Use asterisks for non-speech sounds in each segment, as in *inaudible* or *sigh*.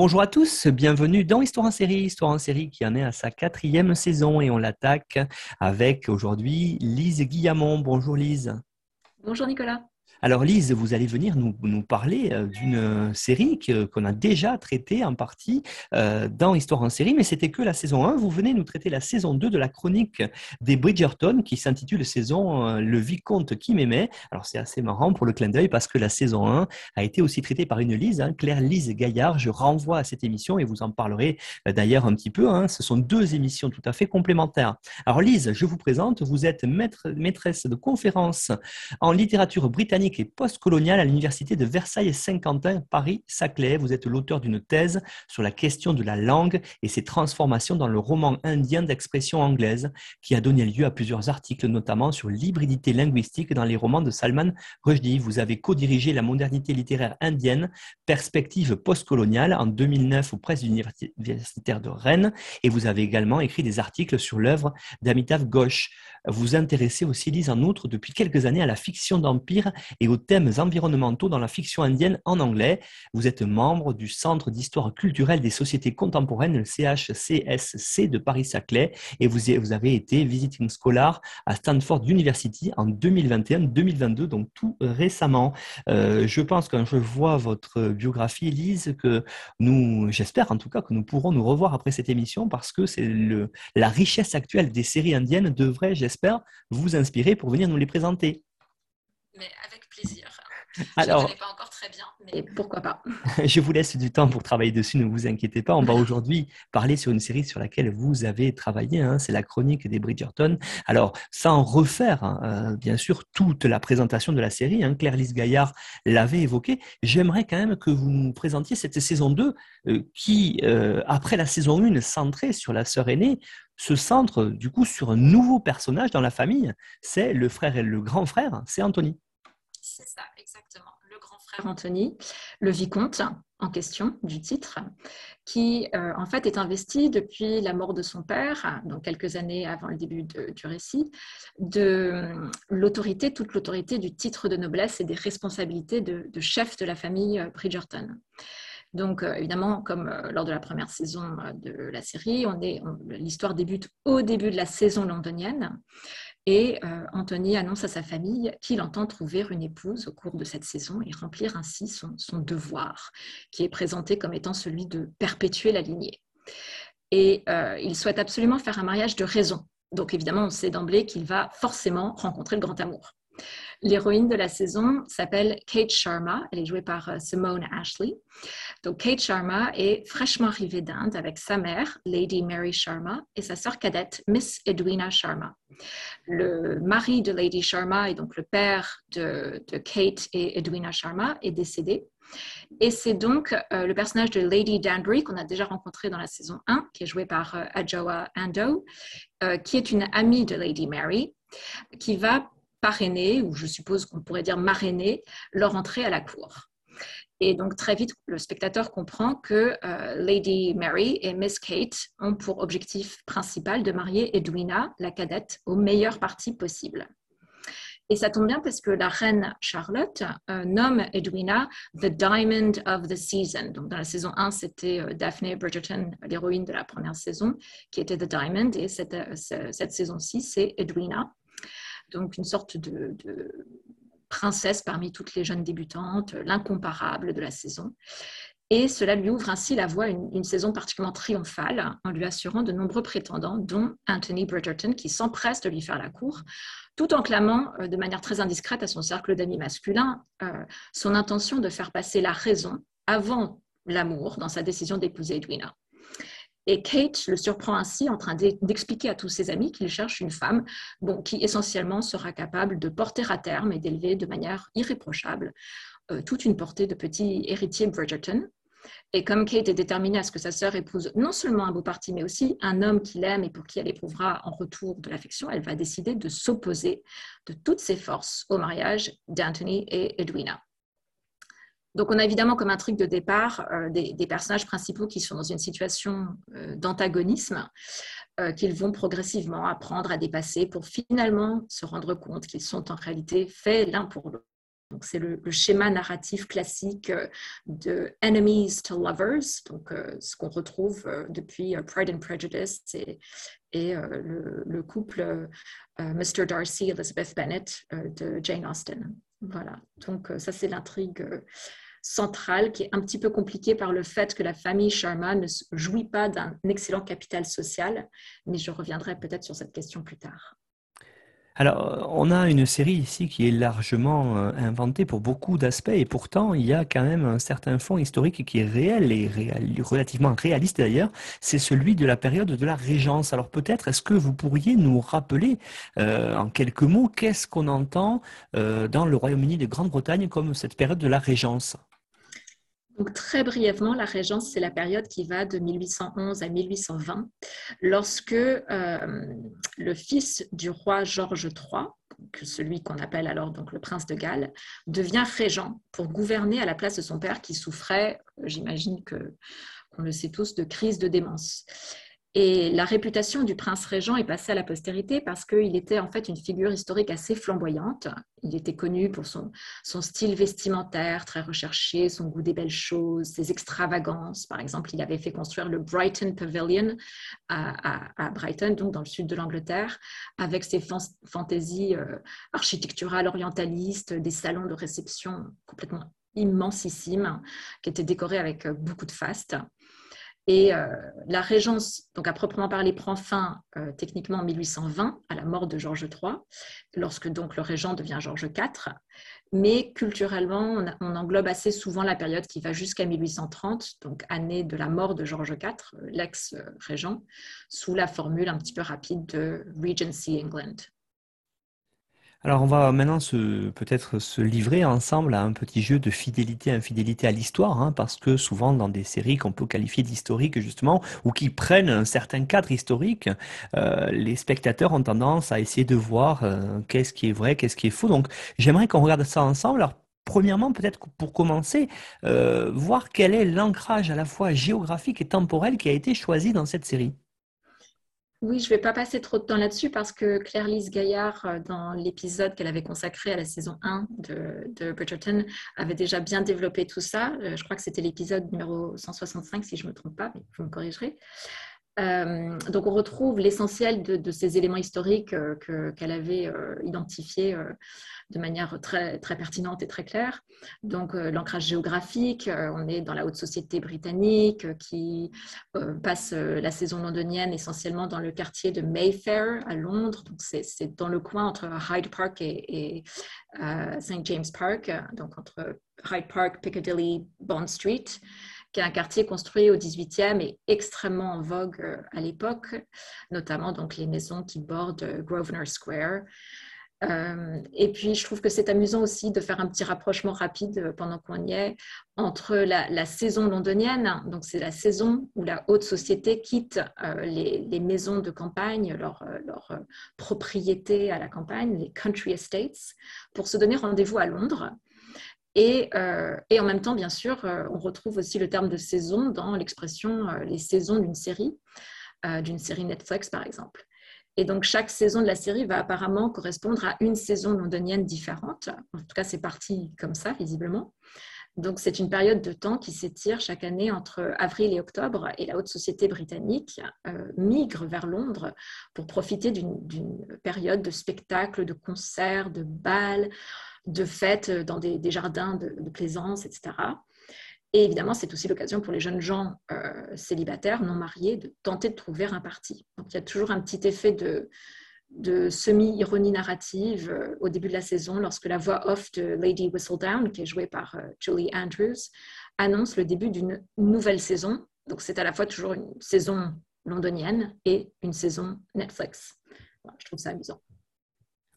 Bonjour à tous, bienvenue dans Histoire en série, Histoire en série qui en est à sa quatrième saison et on l'attaque avec aujourd'hui Lise Guillamon. Bonjour Lise. Bonjour Nicolas. Alors Lise, vous allez venir nous, parler euh, d'une série qu'on a déjà traitée en partie euh, dans Histoire en série, mais c'était que la saison 1. Vous venez nous traiter la saison 2 de la chronique des Bridgerton qui s'intitule saison euh, Le Vicomte qui m'aimait. Alors c'est assez marrant pour le clin d'œil parce que la saison 1 a été aussi traitée par une Lise, hein, Claire Lise Gaillard. Je renvoie à cette émission et vous en parlerez d'ailleurs un petit peu. Hein. Ce sont deux émissions tout à fait complémentaires. Alors Lise, je vous présente, vous êtes maîtresse de conférences en littérature britannique et postcoloniale à l'Université de Versailles-Saint-Quentin, Paris-Saclay. Vous êtes l'auteur d'une thèse sur la question de la langue et ses transformations dans le roman indien d'expression anglaise, qui a donné lieu à plusieurs articles, notamment sur l'hybridité linguistique dans les romans de Salman Rushdie. Vous avez co-dirigé la modernité littéraire indienne, perspective postcoloniale, en 2009 aux presses universitaires de Rennes, et vous avez également écrit des articles sur l'œuvre d'Amitav Ghosh. Vous intéressez aussi, Lise, en outre, depuis quelques années à la fiction d'empire et aux thèmes environnementaux dans la fiction indienne en anglais. Vous êtes membre du Centre d'histoire culturelle des sociétés contemporaines, le CHCSC de Paris-Saclay, et vous, avez été visiting scholar à Stanford University en 2021-2022, donc tout récemment. Euh, je pense quand je vois votre biographie, Elise, que nous, j'espère en tout cas que nous pourrons nous revoir après cette émission parce que c'est la richesse actuelle des séries indiennes devrait, j'espère, vous inspirer pour venir nous les présenter plaisir. Alors, je ne connais pas encore très bien, mais pourquoi pas. *laughs* *laughs* je vous laisse du temps pour travailler dessus, ne vous inquiétez pas. On va aujourd'hui parler sur une série sur laquelle vous avez travaillé, hein, c'est la chronique des Bridgerton. Alors, sans refaire, hein, euh, bien sûr, toute la présentation de la série, hein, Claire-Lise Gaillard l'avait évoqué, j'aimerais quand même que vous nous présentiez cette saison 2 euh, qui, euh, après la saison 1, centrée sur la sœur aînée, se centre du coup sur un nouveau personnage dans la famille, c'est le frère et le grand frère, c'est Anthony. C'est ça, exactement. Le grand frère Anthony, le vicomte en question du titre, qui euh, en fait est investi depuis la mort de son père, donc quelques années avant le début du récit, de euh, l'autorité, toute l'autorité du titre de noblesse et des responsabilités de, chef de la famille euh, Bridgerton. Donc, évidemment, comme lors de la première saison de la série, l'histoire débute au début de la saison londonienne. Et euh, Anthony annonce à sa famille qu'il entend trouver une épouse au cours de cette saison et remplir ainsi son, devoir, qui est présenté comme étant celui de perpétuer la lignée. Et euh, il souhaite absolument faire un mariage de raison. Donc évidemment, on sait d'emblée qu'il va forcément rencontrer le grand amour. L'héroïne de la saison s'appelle Kate Sharma. Elle est jouée par euh, Simone Ashley. Donc, Kate Sharma est fraîchement arrivée d'Inde avec sa mère, Lady Mary Sharma, et sa sœur cadette, Miss Edwina Sharma. Le mari de Lady Sharma et donc le père de, Kate et Edwina Sharma est décédé. Et c'est donc euh, le personnage de Lady Danbury qu'on a déjà rencontré dans la saison 1, qui est joué par euh, Ajoa Ando, qui est une amie de Lady Mary, qui va parrainer, ou je suppose qu'on pourrait dire marrainer, leur entrée à la cour. Et donc très vite, le spectateur comprend que euh, Lady Mary et Miss Kate ont pour objectif principal de marier Edwina, la cadette, au meilleur parti possible. Et ça tombe bien parce que la reine Charlotte euh, nomme Edwina The Diamond of the Season. Donc dans la saison 1, c'était euh, Daphne Bridgerton, l'héroïne de la première saison, qui était The Diamond. Et cette, cette saison-ci, c'est Edwina donc une sorte de, princesse parmi toutes les jeunes débutantes, l'incomparable de la saison. Et cela lui ouvre ainsi la voie à une, saison particulièrement triomphale en lui assurant de nombreux prétendants, dont Anthony Bridgerton, qui s'empresse de lui faire la cour, tout en clamant euh, de manière très indiscrète à son cercle d'amis masculins euh, son intention de faire passer la raison avant l'amour dans sa décision d'épouser Edwina. Et Kate le surprend ainsi en train d'expliquer à tous ses amis qu'il cherche une femme bon, qui essentiellement sera capable de porter à terme et d'élever de manière irréprochable euh, toute une portée de petits héritiers Bridgerton. Et comme Kate est déterminée à ce que sa sœur épouse non seulement un beau parti, mais aussi un homme qu'il aime et pour qui elle éprouvera en retour de l'affection, elle va décider de s'opposer de toutes ses forces au mariage d'Anthony et Edwina. Donc, on a évidemment comme intrigue de départ euh, des, personnages principaux qui sont dans une situation euh, d'antagonisme euh, qu'ils vont progressivement apprendre à dépasser pour finalement se rendre compte qu'ils sont en réalité faits l'un pour l'autre. Donc, c'est le, schéma narratif classique de enemies to lovers, donc ce qu'on retrouve depuis Pride and Prejudice et, le, le, couple Mr. Darcy Elizabeth Bennet de Jane Austen. Voilà, donc ça c'est l'intrigue centrale qui est un petit peu compliquée par le fait que la famille Sharma ne jouit pas d'un excellent capital social, mais je reviendrai peut-être sur cette question plus tard. Alors, on a une série ici qui est largement euh, inventée pour beaucoup d'aspects et pourtant il y a quand même un certain fond historique qui est réel et relativement réaliste d'ailleurs, c'est celui de la période de la Régence. Alors peut-être est-ce que vous pourriez nous rappeler euh, en quelques mots qu'est-ce qu'on entend euh, dans le Royaume-Uni de Grande-Bretagne comme cette période de la Régence? Donc, très brièvement, la Régence, c'est la période qui va de 1811 à 1820, lorsque euh, le fils du roi George III, celui qu'on appelle alors donc le prince de Galles, devient régent pour gouverner à la place de son père qui souffrait, j'imagine que qu'on le sait tous, de crise de démence. Et la réputation du prince régent est passée à la postérité parce qu'il était en fait une figure historique assez flamboyante. Il était connu pour son, style vestimentaire très recherché, son goût des belles choses, ses extravagances. Par exemple, il avait fait construire le Brighton Pavilion à, Brighton, donc dans le sud de l'Angleterre, avec ses fantaisies euh, architecturales orientalistes, des salons de réception complètement immensissimes qui étaient décorés avec euh, beaucoup de fastes. Et euh, la régence, donc à proprement parler, prend fin euh, techniquement en 1820 à la mort de Georges III, lorsque donc le régent devient Georges IV. Mais culturellement, on, englobe assez souvent la période qui va jusqu'à 1830, donc année de la mort de Georges IV, euh, l'ex-régent, sous la formule un petit peu rapide de Regency England. Alors on va maintenant peut-être se livrer ensemble à un petit jeu de fidélité, infidélité à l'histoire, hein, parce que souvent dans des séries qu'on peut qualifier d'historiques justement, ou qui prennent un certain cadre historique, euh, les spectateurs ont tendance à essayer de voir euh, qu'est-ce qui est vrai, qu'est-ce qui est faux. Donc j'aimerais qu'on regarde ça ensemble. Alors premièrement, peut-être pour commencer, euh, voir quel est l'ancrage à la fois géographique et temporel qui a été choisi dans cette série. Oui, je ne vais pas passer trop de temps là-dessus parce que Claire-Lise Gaillard, euh, dans l'épisode qu'elle avait consacré à la saison 1 de, de, Bridgerton, avait déjà bien développé tout ça. Euh, je crois que c'était l'épisode numéro 165, si je ne me trompe pas, mais vous me corrigerez. Euh, donc on retrouve l'essentiel de, ces éléments historiques qu'elle avait identifiés de manière très, très pertinente et très claire. Donc, euh, l'ancrage géographique, euh, on est dans la haute société britannique euh, qui passe la saison londonienne essentiellement dans le quartier de Mayfair à Londres. Donc, c'est dans le coin entre Hyde Park et, St. James Park, donc entre Hyde Park, Piccadilly, Bond Street qui est un quartier construit au 18e et extrêmement en vogue à l'époque, notamment donc les maisons qui bordent Grosvenor Square, euh, et puis, je trouve que c'est amusant aussi de faire un petit rapprochement rapide euh, pendant qu'on y est entre la, saison londonienne, donc c'est la saison où la haute société quitte euh, les, maisons de campagne, leurs leur, propriétés à la campagne, les country estates, pour se donner rendez-vous à Londres. Et, et, en même temps, bien sûr, on retrouve aussi le terme de saison dans l'expression les saisons d'une série, d'une série Netflix par exemple. Et donc, chaque saison de la série va apparemment correspondre à une saison londonienne différente. En tout cas, c'est parti comme ça, visiblement. Donc, c'est une période de temps qui s'étire chaque année entre avril et octobre, et la haute société britannique euh, migre vers Londres pour profiter d'une période de spectacles, de concerts, de bals, de fêtes dans des, jardins de, plaisance, etc. Et évidemment, c'est aussi l'occasion pour les jeunes gens euh, célibataires, non mariés, de tenter de trouver un parti. Donc, il y a toujours un petit effet de, semi-ironie narrative euh, au début de la saison, lorsque la voix off de Lady Whistledown, qui est jouée par euh, Julie Andrews, annonce le début d'une nouvelle saison donc c'est à la fois toujours une saison londonienne et une saison Netflix. je trouve ça amusant.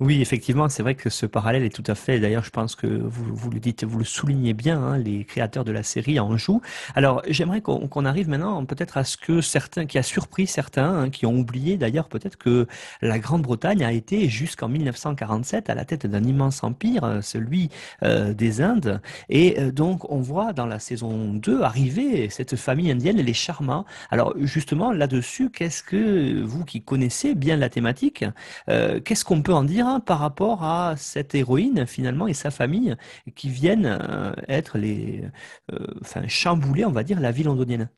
Oui, effectivement, c'est vrai que ce parallèle est tout à fait. D'ailleurs, je pense que vous, le dites, vous le soulignez bien. Hein, les créateurs de la série en jouent. Alors, j'aimerais qu'on arrive maintenant peut-être à ce que certains, qui a surpris certains, hein, qui ont oublié d'ailleurs peut-être que la Grande-Bretagne a été jusqu'en 1947 à la tête d'un immense empire, euh, celui euh, des Indes. Et euh, donc, on voit dans la saison 2 arriver cette famille indienne, les Sharma. Alors, justement, là-dessus, qu'est-ce que vous qui connaissez bien la thématique, qu'est-ce qu'on peut en dire par rapport à cette héroïne finalement et sa famille qui viennent euh, être les, euh, enfin chambouler, on va dire, la ville londonienne.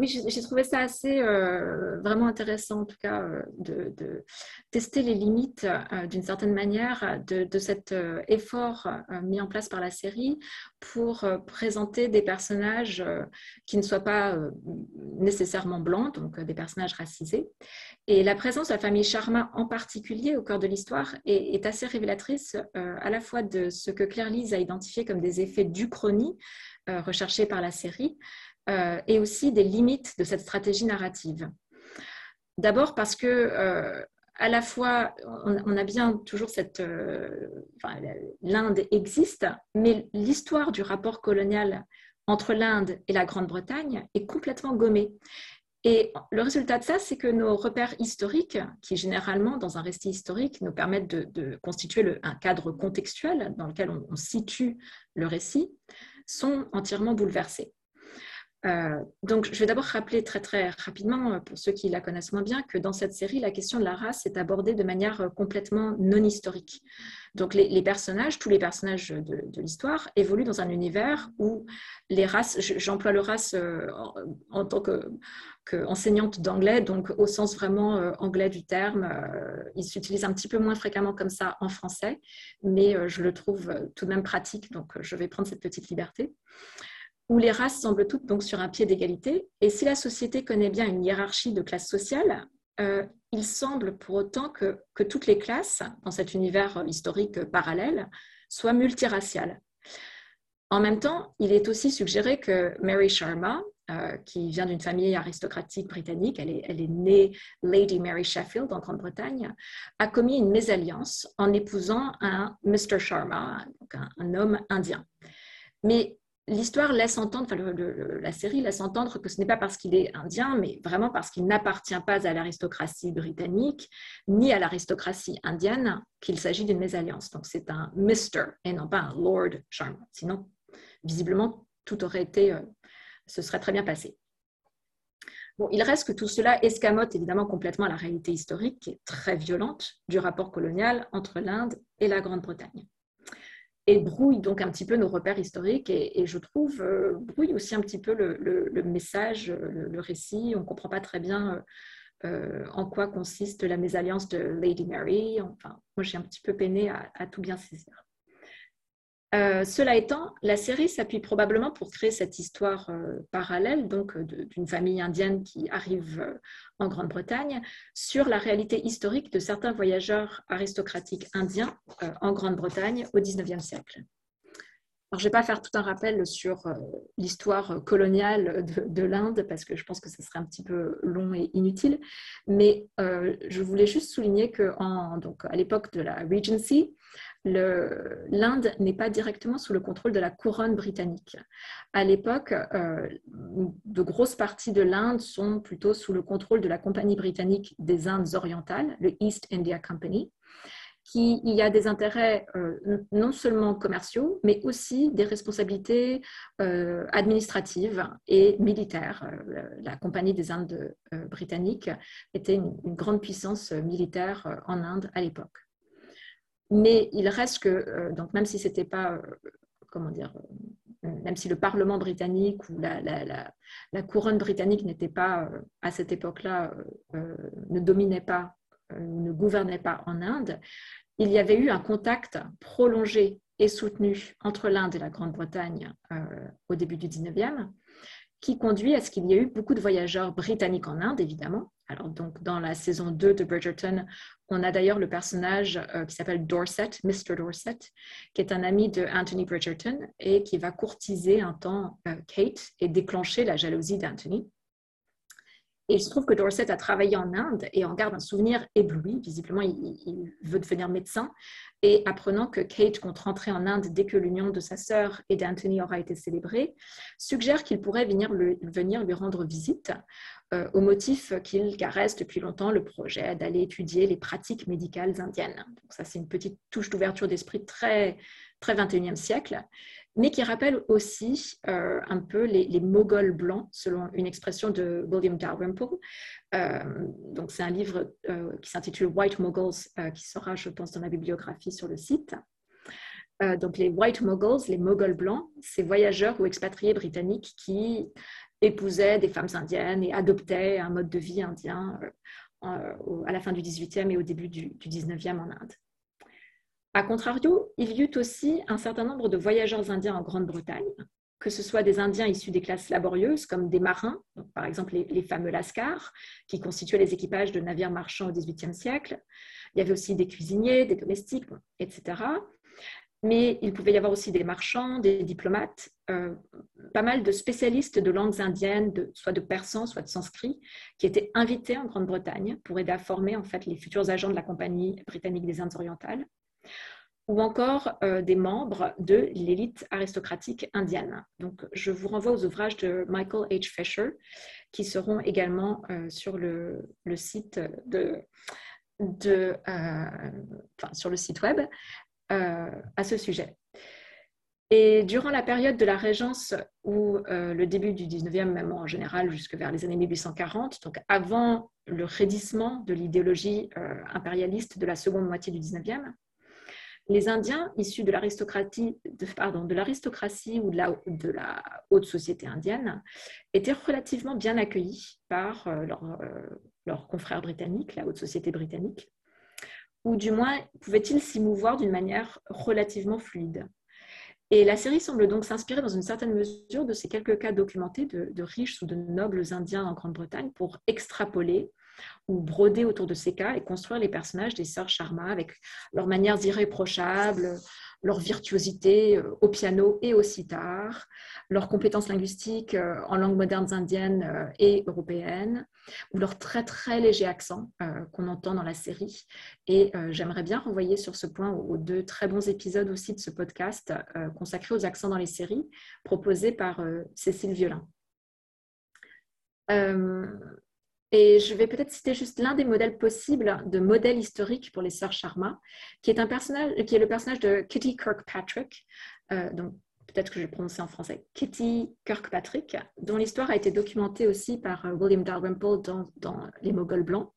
Oui, j'ai trouvé ça assez euh, vraiment intéressant, en tout cas, euh, de, tester les limites euh, d'une certaine manière de, cet effort mis en place par la série pour présenter des personnages qui ne soient pas nécessairement blancs, donc des personnages racisés. Et la présence de la famille Sharma en particulier au cœur de l'histoire est, assez révélatrice à la fois de ce que Claire Lise a identifié comme des effets d'Uchronie recherchés par la série, euh, et aussi des limites de cette stratégie narrative. D'abord parce que euh, à la fois, on, a bien toujours cette... Euh, L'Inde existe, mais l'histoire du rapport colonial entre l'Inde et la Grande-Bretagne est complètement gommée. Et le résultat de ça, c'est que nos repères historiques, qui généralement, dans un récit historique, nous permettent de, constituer un cadre contextuel dans lequel on, situe le récit, sont entièrement bouleversés. Euh, donc, je vais d'abord rappeler très très rapidement, euh, pour ceux qui la connaissent moins bien, que dans cette série, la question de la race est abordée de manière euh, complètement non historique. Donc, les, personnages, tous les personnages de, l'histoire, évoluent dans un univers où les races, j'emploie le race en, tant qu'enseignante que d'anglais, donc au sens vraiment anglais du terme, il s'utilise un petit peu moins fréquemment comme ça en français, mais je le trouve tout de même pratique, donc je vais prendre cette petite liberté où les races semblent toutes donc sur un pied d'égalité. Et si la société connaît bien une hiérarchie de classes sociales, euh, il semble pour autant que, que, toutes les classes, dans cet univers historique parallèle, soient multiraciales. En même temps, il est aussi suggéré que Mary Sharma, euh, qui vient d'une famille aristocratique britannique, elle est, elle est, née Lady Mary Sheffield en Grande-Bretagne, a commis une mésalliance en épousant un Mr. Sharma, donc un, un homme indien. Mais l'histoire laisse entendre, enfin la série laisse entendre que ce n'est pas parce qu'il est indien, mais vraiment parce qu'il n'appartient pas à l'aristocratie britannique ni à l'aristocratie indienne qu'il s'agit d'une mésalliance. Donc c'est un Mr. et non pas un Lord Sharma. Sinon, visiblement, tout aurait été, euh, ce serait très bien passé. Bon, il reste que tout cela escamote évidemment complètement la réalité historique qui est très violente du rapport colonial entre l'Inde et la Grande-Bretagne et brouille donc un petit peu nos repères historiques et, je trouve euh, brouille aussi un petit peu le, message, le, récit. On ne comprend pas très bien euh, euh, en quoi consiste la mésalliance de Lady Mary. Enfin, moi, j'ai un petit peu peiné à tout bien saisir. Euh, cela étant, la série s'appuie probablement pour créer cette histoire euh, parallèle, donc euh, d'une famille indienne qui arrive en Grande-Bretagne, sur la réalité historique de certains voyageurs aristocratiques indiens en Grande-Bretagne au XIXe siècle. Alors, je ne vais pas faire tout un rappel sur l'histoire coloniale de, l'Inde parce que je pense que ce serait un petit peu long et inutile, mais je voulais juste souligner qu'à l'époque de la Regency, l'Inde n'est pas directement sous le contrôle de la couronne britannique. À l'époque, euh, de grosses parties de l'Inde sont plutôt sous le contrôle de la Compagnie britannique des Indes orientales, le East India Company, qui y a des intérêts euh, non seulement commerciaux, mais aussi des responsabilités euh, administratives et militaires. la Compagnie des Indes britanniques était une grande puissance militaire en Inde à l'époque. Mais il reste que, euh, donc même si c'était pas, euh, comment dire, euh, même si le Parlement britannique ou la, couronne britannique n'était pas, à cette époque-là, ne dominait pas, ne gouvernait pas en Inde, il y avait eu un contact prolongé et soutenu entre l'Inde et la Grande-Bretagne au début du 19e. Qui conduit à ce qu'il y ait eu beaucoup de voyageurs britanniques en Inde, évidemment. Alors, donc, dans la saison 2 de Bridgerton, on a d'ailleurs le personnage euh, qui s'appelle Dorset, Mr. Dorset, qui est un ami de Anthony Bridgerton et qui va courtiser un temps euh, Kate et déclencher la jalousie d'Anthony. Et il se trouve que Dorset a travaillé en Inde et en garde un souvenir ébloui. Visiblement, il, veut devenir médecin. Et apprenant que Kate compte rentrer en Inde dès que l'union de sa sœur et d'Anthony aura été célébrée, suggère qu'il pourrait venir, lui rendre visite euh, au motif qu'il caresse depuis longtemps le projet d'aller étudier les pratiques médicales indiennes. Donc ça, c'est une petite touche d'ouverture d'esprit très, très 21e siècle mais qui rappelle aussi euh, un peu les, les, Moghols blancs, selon une expression de William Dalrymple. Euh, donc, c'est un livre euh, qui s'intitule White Moguls, qui sera, je pense, dans la bibliographie sur le site. donc, les White Moguls, les Moghols blancs, ces voyageurs ou expatriés britanniques qui épousaient des femmes indiennes et adoptaient un mode de vie indien à la fin du 18e et au début du, du 19e en Inde. A contrario, il y eut aussi un certain nombre de voyageurs indiens en Grande-Bretagne, que ce soit des Indiens issus des classes laborieuses, comme des marins, par exemple les, fameux lascars, qui constituaient les équipages de navires marchands au XVIIIe siècle. Il y avait aussi des cuisiniers, des domestiques, etc. Mais il pouvait y avoir aussi des marchands, des diplomates, euh, pas mal de spécialistes de langues indiennes, soit de persan, soit de sanskrit, qui étaient invités en Grande-Bretagne pour aider à former en fait les futurs agents de la Compagnie britannique des Indes orientales ou encore euh, des membres de l'élite aristocratique indienne. Donc, je vous renvoie aux ouvrages de Michael H. Fisher, qui seront également euh, sur le, site de, euh, sur le site web à ce sujet. Et durant la période de la Régence ou le début du 19e, même en général jusque vers les années 1840, donc avant le raidissement de l'idéologie impérialiste de la seconde moitié du 19e, les Indiens issus de l'aristocratie, de ou de la, haute société indienne étaient relativement bien accueillis par euh, euh, leurs confrères britanniques, la haute société britannique, ou du moins pouvaient-ils s'y mouvoir d'une manière relativement fluide. Et la série semble donc s'inspirer dans une certaine mesure de ces quelques cas documentés de riches ou de nobles indiens en Grande-Bretagne pour extrapoler ou broder autour de ces cas et construire les personnages des sœurs Sharma avec leurs manières irréprochables, leur virtuosité euh, au piano et au sitar, leurs compétences linguistiques euh, en langues modernes indiennes euh, et européennes, ou leur très très léger accent qu'on entend dans la série. Et j'aimerais bien renvoyer sur ce point aux deux très bons épisodes aussi de ce podcast consacré aux accents dans les séries, proposés par Cécile Violin. Et je vais peut-être citer juste l'un des modèles possibles de modèle historique pour les sœurs Sharma, qui est, un personnage, qui est le personnage de Kitty Kirkpatrick, euh, donc peut-être que je vais prononcer en français, Kitty Kirkpatrick, dont l'histoire a été documentée aussi par euh, William Dalrymple dans, dans Les Moghols Blancs.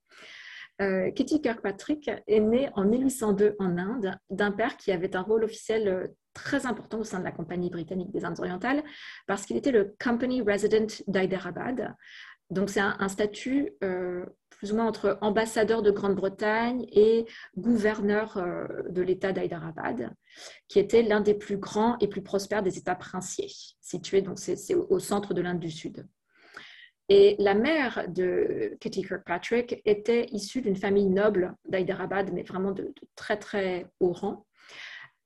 Euh, Kitty Kirkpatrick est née en 1802 en Inde d'un père qui avait un rôle officiel très important au sein de la Compagnie britannique des Indes orientales parce qu'il était le Company Resident d'Hyderabad, donc c'est un, statut euh, plus ou moins entre ambassadeur de Grande-Bretagne et gouverneur euh, de l'État d'Hyderabad, qui était l'un des plus grands et plus prospères des États princiers, situé donc au, centre de l'Inde du Sud. Et la mère de Kitty Kirkpatrick était issue d'une famille noble d'Hyderabad, mais vraiment de, très très haut rang.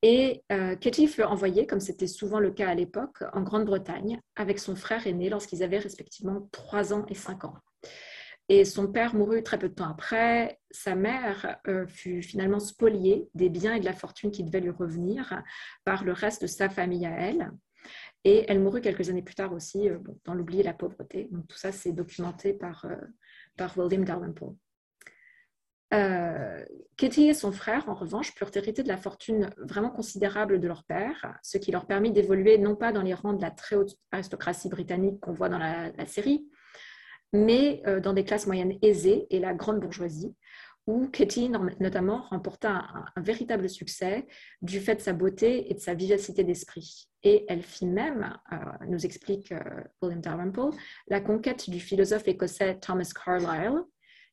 Et euh, fut envoyée, comme c'était souvent le cas à l'époque, en Grande-Bretagne avec son frère aîné lorsqu'ils avaient respectivement 3 ans et 5 ans. Et son père mourut très peu de temps après. Sa mère euh, fut finalement spoliée des biens et de la fortune qui devaient lui revenir par le reste de sa famille à elle. Et elle mourut quelques années plus tard aussi euh, dans l'oubli et la pauvreté. Donc tout ça, c'est documenté par, par William Dalrymple. Euh, Katie et son frère, en revanche, purent hériter de la fortune vraiment considérable de leur père, ce qui leur permit d'évoluer non pas dans les rangs de la très haute aristocratie britannique qu'on voit dans la, série, mais euh, dans des classes moyennes aisées et la grande bourgeoisie, où Katie notamment remporta un, véritable succès du fait de sa beauté et de sa vivacité d'esprit. Et elle fit même, euh, nous explique William Dalrymple, la conquête du philosophe écossais Thomas Carlyle,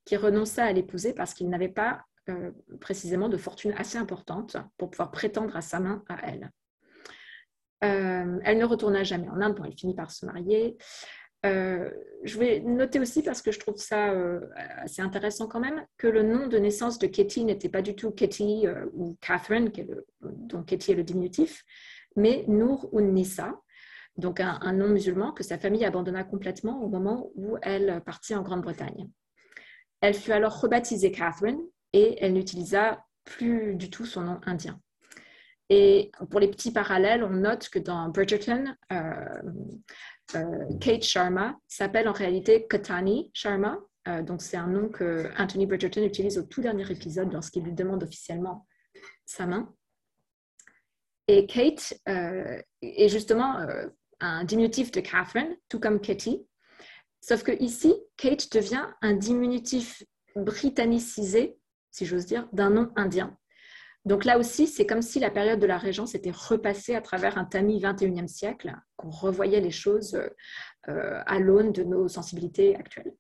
qui renonça à l'épouser parce qu'il n'avait pas euh, précisément de fortune assez importante pour pouvoir prétendre à sa main à elle. Euh, elle ne retourna jamais en Inde, bon, elle finit par se marier. je vais noter aussi, parce que je trouve ça assez intéressant quand même, que le nom de naissance de Katie n'était pas du tout Katie ou Catherine, dont Katie est le diminutif, mais Nour ou Nissa, donc un, nom musulman que sa famille abandonna complètement au moment où elle partit en Grande-Bretagne. Elle fut alors rebaptisée Catherine et elle n'utilisa plus du tout son nom indien. Et pour les petits parallèles, on note que dans Bridgerton, euh, euh, Kate Sharma s'appelle en réalité Katani Sharma. Euh, donc c'est un nom que Anthony Bridgerton utilise au tout dernier épisode lorsqu'il lui demande officiellement sa main. Et Kate est justement un diminutif de Catherine, tout comme Katie. Sauf que ici, Kate devient un diminutif britannicisé, si j'ose dire, d'un nom indien. Donc là aussi, c'est comme si la période de la Régence était repassée à travers un tamis 21e siècle, qu'on revoyait les choses euh, à l'aune de nos sensibilités actuelles.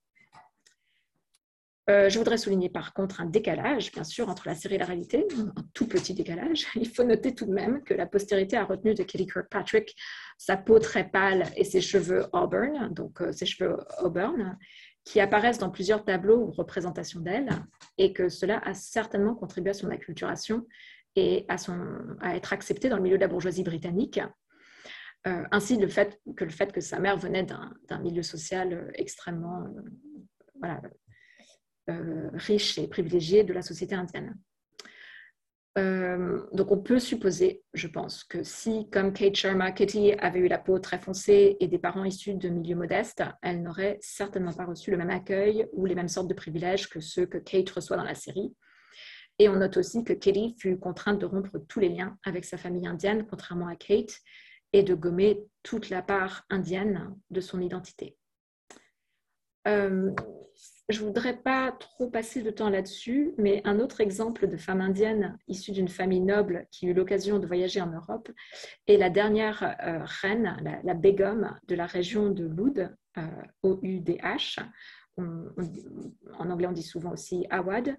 Euh, je voudrais souligner par contre un décalage, bien sûr, entre la série et la réalité, un tout petit décalage. *laughs* Il faut noter tout de même que la postérité a retenu de Kelly Kirkpatrick sa peau très pâle et ses cheveux auburn, donc euh, ses cheveux auburn, qui apparaissent dans plusieurs tableaux ou représentations d'elle, et que cela a certainement contribué à son acculturation et à, son, à être acceptée dans le milieu de la bourgeoisie britannique. Euh, ainsi le fait, que le fait que sa mère venait d'un milieu social extrêmement voilà, euh, riche et privilégié de la société indienne. Euh, donc on peut supposer, je pense, que si, comme Kate Sharma, Katie avait eu la peau très foncée et des parents issus de milieux modestes, elle n'aurait certainement pas reçu le même accueil ou les mêmes sortes de privilèges que ceux que Kate reçoit dans la série. Et on note aussi que Katie fut contrainte de rompre tous les liens avec sa famille indienne, contrairement à Kate, et de gommer toute la part indienne de son identité. Euh, je ne voudrais pas trop passer de temps là-dessus, mais un autre exemple de femme indienne issue d'une famille noble qui eut l'occasion de voyager en Europe est la dernière euh, reine, la, Begum de la région de Loud, euh, O-U-D-H. en anglais, on dit souvent aussi Awad.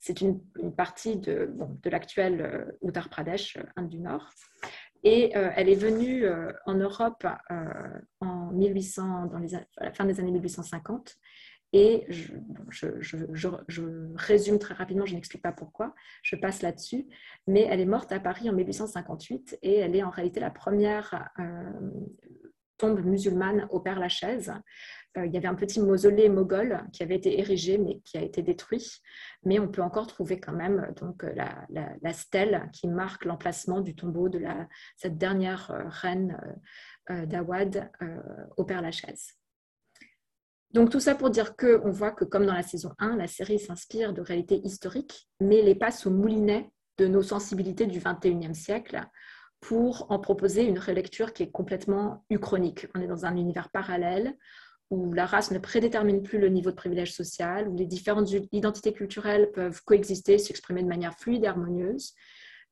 C'est une, partie de, l'actuel euh, Uttar Pradesh, Inde du Nord. Et elle est venue en Europe en 1800, dans les, à la fin des années 1850 et je, résume très rapidement, je n'explique pas pourquoi, je passe là-dessus, mais elle est morte à Paris en 1858 et elle est en réalité la première euh, tombe musulmane au Père Lachaise. Euh, il y avait un petit mausolée moghol qui avait été érigé mais qui a été détruit, mais on peut encore trouver quand même donc, la, stèle qui marque l'emplacement du tombeau de cette dernière euh, reine d'Awad au Père Lachaise. Donc tout ça pour dire qu'on voit que comme dans la saison 1, la série s'inspire de réalités historiques, mais les passe au moulinet de nos sensibilités du 21e siècle pour en proposer une relecture qui est complètement uchronique. On est dans un univers parallèle où la race ne prédétermine plus le niveau de privilège social, où les différentes identités culturelles peuvent coexister, s'exprimer de manière fluide et harmonieuse,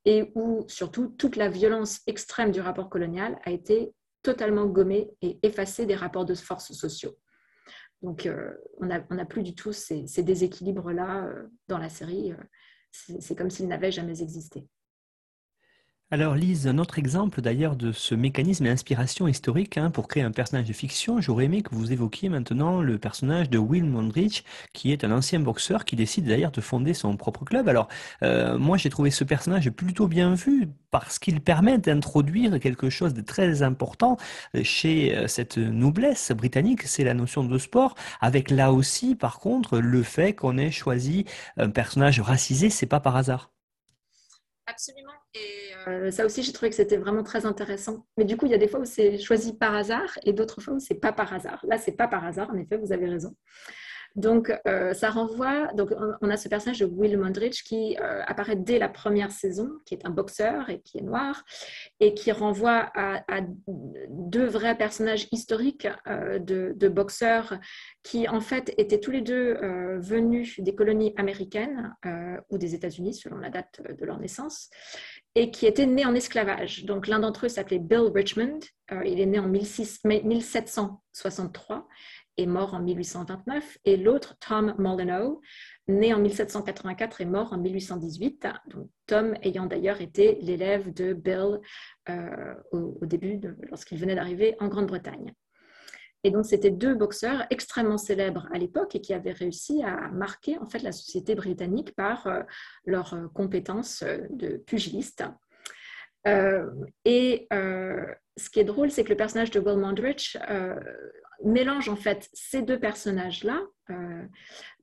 et où surtout toute la violence extrême du rapport colonial a été totalement gommée et effacée des rapports de force sociaux. Donc, euh, on n'a plus du tout ces, déséquilibres-là euh, dans la série. Euh, c'est comme s'ils n'avaient jamais existé. Alors Lise, un autre exemple d'ailleurs de ce mécanisme d'inspiration historique hein, pour créer un personnage de fiction, j'aurais aimé que vous évoquiez maintenant le personnage de Will Mondrich, qui est un ancien boxeur qui décide d'ailleurs de fonder son propre club. Alors euh, moi j'ai trouvé ce personnage plutôt bien vu parce qu'il permet d'introduire quelque chose de très important chez euh, cette noblesse britannique, c'est la notion de sport, avec là aussi par contre le fait qu'on ait choisi un personnage racisé, c'est pas par hasard. Absolument. Et euh, ça aussi, j'ai trouvé que c'était vraiment très intéressant. Mais du coup, il y a des fois où c'est choisi par hasard et d'autres fois où c'est pas par hasard. Là, c'est pas par hasard. En effet, vous avez raison. Donc, euh, ça renvoie. Donc, on a ce personnage de Will Mondrich qui euh, apparaît dès la première saison, qui est un boxeur et qui est noir, et qui renvoie à, deux vrais personnages historiques euh, de, boxeurs qui, en fait, étaient tous les deux venus des colonies américaines ou des États-Unis, selon la date de leur naissance, et qui étaient nés en esclavage. Donc, l'un d'entre eux s'appelait Bill Richmond. il est né en 1763 est mort en 1829, et l'autre, Tom Molyneux, né en 1784 et mort en 1818. Donc, Tom ayant d'ailleurs été l'élève de Bill euh, au, début, lorsqu'il venait d'arriver en Grande-Bretagne. Et donc, c'était deux boxeurs extrêmement célèbres à l'époque et qui avaient réussi à marquer en fait la société britannique par euh, leurs euh, compétences euh, de pugilistes. et ce qui est drôle, c'est que le personnage de Will Mondrich mélange en fait ces deux personnages-là,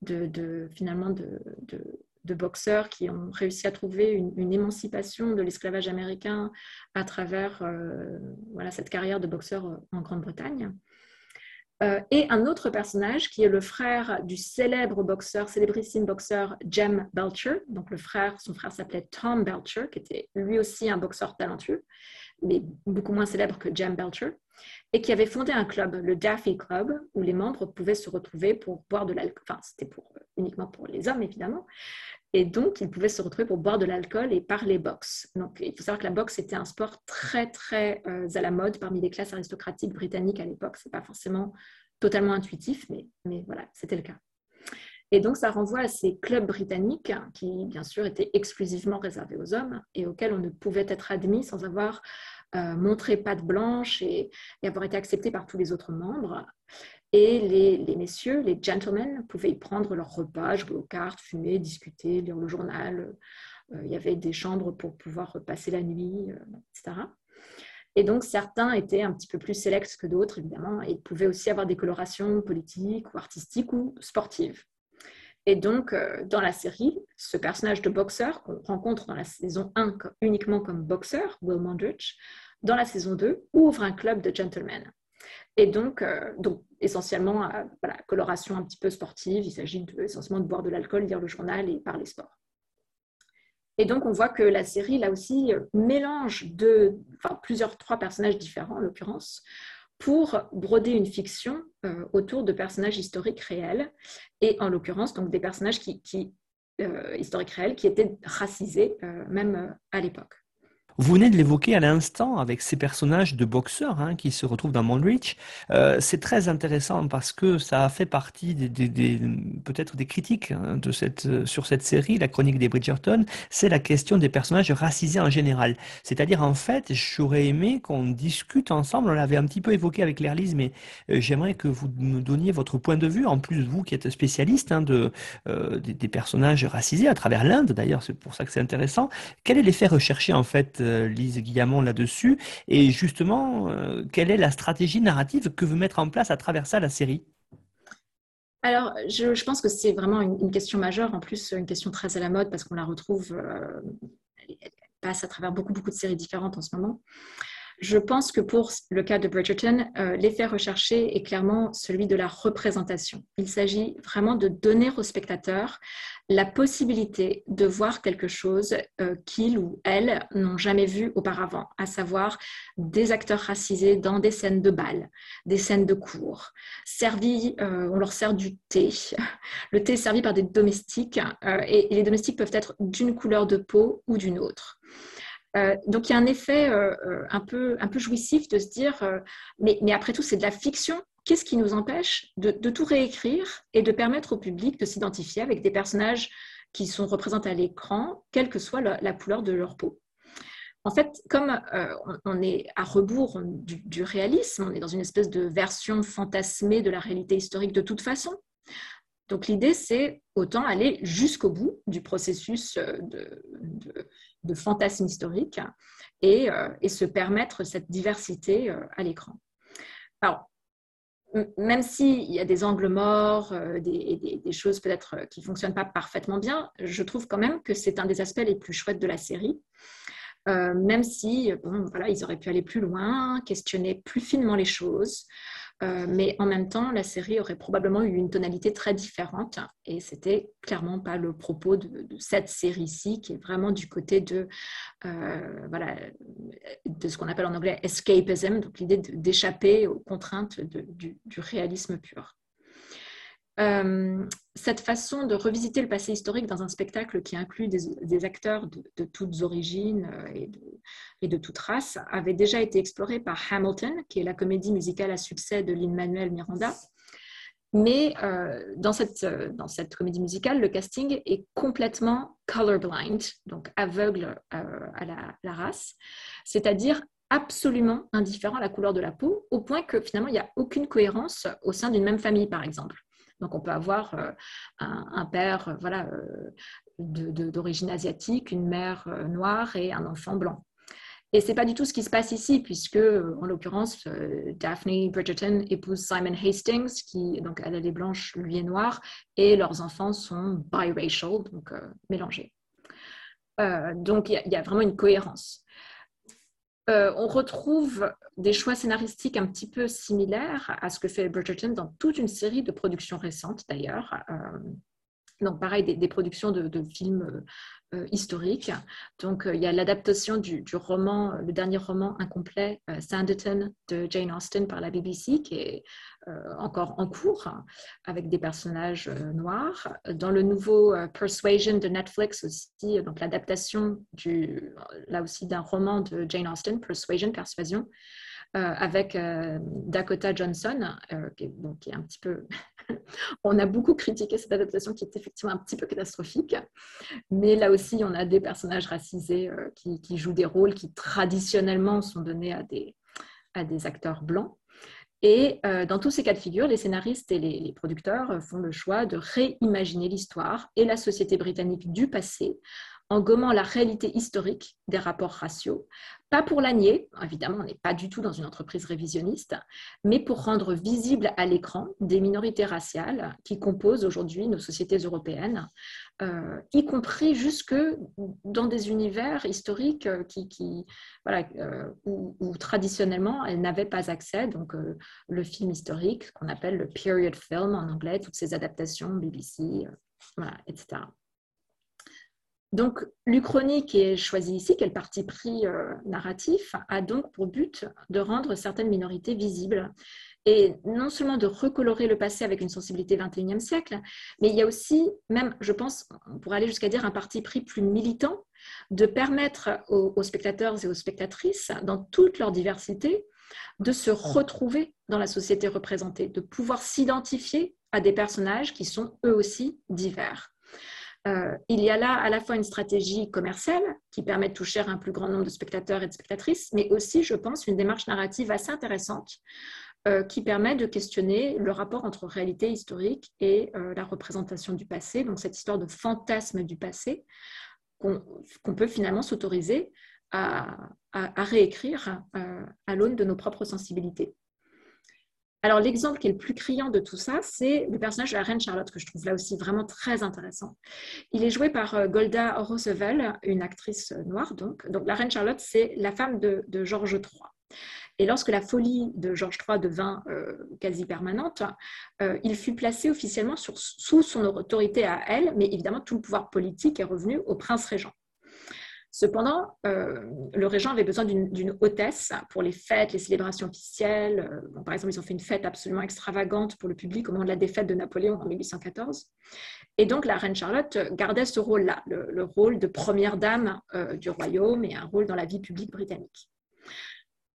de, finalement de, boxeurs qui ont réussi à trouver une, émancipation de l'esclavage américain à travers voilà, cette carrière de boxeur en Grande-Bretagne. Euh, et un autre personnage qui est le frère du célèbre boxeur, célébrissime boxeur Jem Belcher. Donc le frère, son frère s'appelait Tom Belcher, qui était lui aussi un boxeur talentueux, mais beaucoup moins célèbre que Jem Belcher, et qui avait fondé un club, le Daffy Club, où les membres pouvaient se retrouver pour boire de l'alcool. Enfin, c'était pour, uniquement pour les hommes, évidemment. Et donc, ils pouvaient se retrouver pour boire de l'alcool et parler boxe. Donc, il faut savoir que la boxe était un sport très, très euh, à la mode parmi les classes aristocratiques britanniques à l'époque. Ce n'est pas forcément totalement intuitif, mais, mais voilà, c'était le cas. Et donc, ça renvoie à ces clubs britanniques qui, bien sûr, étaient exclusivement réservés aux hommes et auxquels on ne pouvait être admis sans avoir euh, montré patte blanche et, avoir été accepté par tous les autres membres. Et les, messieurs, les gentlemen, pouvaient y prendre leur repas, jouer aux cartes, fumer, discuter, lire le journal. Euh, il y avait des chambres pour pouvoir passer la nuit, euh, etc. Et donc, certains étaient un petit peu plus sélects que d'autres, évidemment, et pouvaient aussi avoir des colorations politiques ou artistiques ou sportives. Et donc, euh, dans la série, ce personnage de boxeur qu'on rencontre dans la saison 1 uniquement comme boxeur, Will Mondrich, dans la saison 2, ouvre un club de gentlemen. Et donc, euh, donc essentiellement, euh, voilà, coloration un petit peu sportive. Il s'agit essentiellement de boire de l'alcool, lire le journal et parler sport. Et donc, on voit que la série, là aussi, mélange de, plusieurs, trois personnages différents, en l'occurrence, pour broder une fiction euh, autour de personnages historiques réels, et en l'occurrence, donc des personnages qui historiques réels qui étaient racisés, même à l'époque. Vous venez de l'évoquer à l'instant avec ces personnages de boxeurs hein, qui se retrouvent dans Mondrich. Euh, c'est très intéressant parce que ça a fait partie peut-être des critiques hein, euh, sur cette série, la chronique des Bridgerton. C'est la question des personnages racisés en général. C'est-à-dire, en fait, j'aurais aimé qu'on discute ensemble. On l'avait un petit peu évoqué avec Lerlise, mais euh, j'aimerais que vous me donniez votre point de vue, en plus vous qui êtes spécialiste hein, de, des, personnages racisés à travers l'Inde, d'ailleurs, c'est pour ça que c'est intéressant. Quel est l'effet recherché, en fait Lise Guillamon là-dessus. Et justement, euh, quelle est la stratégie narrative que veut mettre en place à travers ça la série? Alors, je, pense que c'est vraiment une, question majeure, en plus une question très à la mode parce qu'on la retrouve, euh, elle, passe à travers beaucoup, beaucoup de séries différentes en ce moment. Je pense que pour le cas de Bridgerton, euh, l'effet recherché est clairement celui de la représentation. Il s'agit vraiment de donner aux spectateurs la possibilité de voir quelque chose euh, qu'ils ou elles n'ont jamais vu auparavant, à savoir des acteurs racisés dans des scènes de bal, des scènes de cours, servis, euh, on leur sert du thé. Le thé est servi par des domestiques et les domestiques peuvent être d'une couleur de peau ou d'une autre. Euh, donc il y a un effet euh, euh, un, peu, un peu jouissif de se dire, mais, mais, après tout, c'est de la fiction. Qu'est-ce qui nous empêche de, tout réécrire et de permettre au public de s'identifier avec des personnages qui sont représentés à l'écran, quelle que soit la, couleur de leur peau? En fait, comme on, est à rebours du, réalisme, on est dans une espèce de version fantasmée de la réalité historique de toute façon. Donc l'idée, c'est autant aller jusqu'au bout du processus de fantasme historique et, euh, et, se permettre cette diversité euh, à l'écran. Alors, même s'il y a des angles morts, euh, des, des, choses peut-être qui ne fonctionnent pas parfaitement bien, je trouve quand même que c'est un des aspects les plus chouettes de la série. même si, bon, voilà, ils auraient pu aller plus loin, questionner plus finement les choses, euh, mais en même temps, la série aurait probablement eu une tonalité très différente et c'était clairement pas le propos de, cette série-ci qui est vraiment du côté de, euh, voilà, de ce qu'on appelle en anglais escapism, donc l'idée d'échapper aux contraintes du, réalisme pur. Euh, cette façon de revisiter le passé historique dans un spectacle qui inclut des, acteurs de, toutes origines euh, et de, et de toute race avait déjà été explorée par Hamilton, qui est la comédie musicale à succès de Lin-Manuel Miranda. Mais euh, dans, cette, comédie musicale, le casting est complètement colorblind, donc aveugle à la, race, c'est-à-dire absolument indifférents à la couleur de la peau, au point que finalement, il n'y a aucune cohérence au sein d'une même famille, par exemple. Donc, on peut avoir euh, un, père euh, voilà, d'origine asiatique, une mère noire et un enfant blanc. Et c'est pas du tout ce qui se passe ici, puisque, en l'occurrence, Daphne Bridgerton épouse Simon Hastings, qui, donc, elle, est blanche, lui est noir, et leurs enfants sont biracial, donc mélangés. donc, il y, a vraiment une cohérence. Euh, on retrouve des choix scénaristiques un petit peu similaires à ce que fait Bridgerton dans toute une série de productions récentes d'ailleurs. Euh, donc pareil, des, productions de, films euh, historiques. Donc il y a l'adaptation du, roman, le dernier roman incomplet, Sanditon de Jane Austen par la BBC, qui est euh, encore en cours avec des personnages euh, noirs. Dans le nouveau euh, Persuasion de Netflix aussi, donc l'adaptation là aussi d'un roman de Jane Austen, Persuasion, Persuasion, avec Dakota Johnson, qui, est, un petit peu. *laughs* on a beaucoup critiqué cette adaptation qui est effectivement un petit peu catastrophique, mais là aussi, on a des personnages racisés qui, qui, jouent des rôles qui traditionnellement sont donnés à des, à des acteurs blancs. Et euh, dans tous ces cas de figure, les scénaristes et les, producteurs font le choix de réimaginer l'histoire et la société britannique du passé en gommant la réalité historique des rapports raciaux, pas pour la nier, évidemment on n'est pas du tout dans une entreprise révisionniste, mais pour rendre visible à l'écran des minorités raciales qui composent aujourd'hui nos sociétés européennes, euh, y compris jusque dans des univers historiques qui, voilà, euh, où, traditionnellement elles n'avaient pas accès, donc euh, le film historique qu'on appelle le period film en anglais, toutes ces adaptations BBC, etc. Donc, l'Uchronie qui est choisie ici, qui est le parti pris euh, narratif, a donc pour but de rendre certaines minorités visibles et non seulement de recolorer le passé avec une sensibilité 21e siècle, mais il y a aussi, même, je pense, on pourrait aller jusqu'à dire un parti pris plus militant, de permettre aux, spectateurs et aux spectatrices, dans toute leur diversité, de se retrouver dans la société représentée, de pouvoir s'identifier à des personnages qui sont eux aussi divers. Euh, il y a là à la fois une stratégie commerciale qui permet de toucher un plus grand nombre de spectateurs et de spectatrices, mais aussi, je pense, une démarche narrative assez intéressante euh, qui permet de questionner le rapport entre réalité historique et euh, la représentation du passé, donc cette histoire de fantasme du passé qu'on peut finalement s'autoriser à, réécrire à l'aune de nos propres sensibilités. Alors, l'exemple qui est le plus criant de tout ça, c'est le personnage de la reine Charlotte, que je trouve là aussi vraiment très intéressant. Il est joué par euh, Golda Roosevelt, une actrice euh, noire, donc. La reine Charlotte, c'est la femme de, Georges III. Et lorsque la folie de Georges III devint euh, quasi permanente, il fut placé officiellement sous son autorité à elle, mais évidemment tout le pouvoir politique est revenu au prince régent. Cependant, euh, le régent avait besoin d'une hôtesse pour les fêtes, les célébrations officielles. Euh, par exemple, ils ont fait une fête absolument extravagante pour le public au moment de la défaite de Napoléon en 1814. Et donc, la reine Charlotte gardait ce rôle-là, le, rôle de première dame euh, du royaume et un rôle dans la vie publique britannique.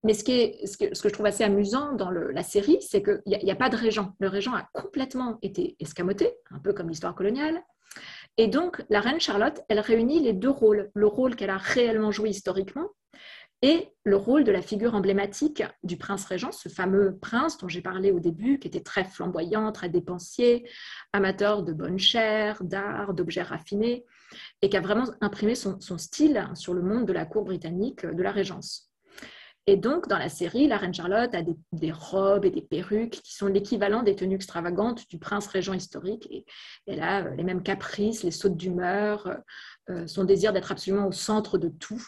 Mais ce, que, je trouve assez amusant dans la série, c'est qu'il n'y a, pas de régent. Le régent a complètement été escamoté, un peu comme l'histoire coloniale. Et donc, la reine Charlotte, elle réunit les deux rôles, le rôle qu'elle a réellement joué historiquement et le rôle de la figure emblématique du prince régent, ce fameux prince dont j'ai parlé au début, qui était très flamboyant, très dépensier, amateur de bonne chair, d'art, d'objets raffinés, et qui a vraiment imprimé son, son style sur le monde de la cour britannique de la Régence. Et donc, dans la série, la reine Charlotte a des, robes et des perruques qui sont l'équivalent des tenues extravagantes du prince régent historique. Et elle a euh, les mêmes caprices, les sautes d'humeur, euh, euh, son désir d'être absolument au centre de tout.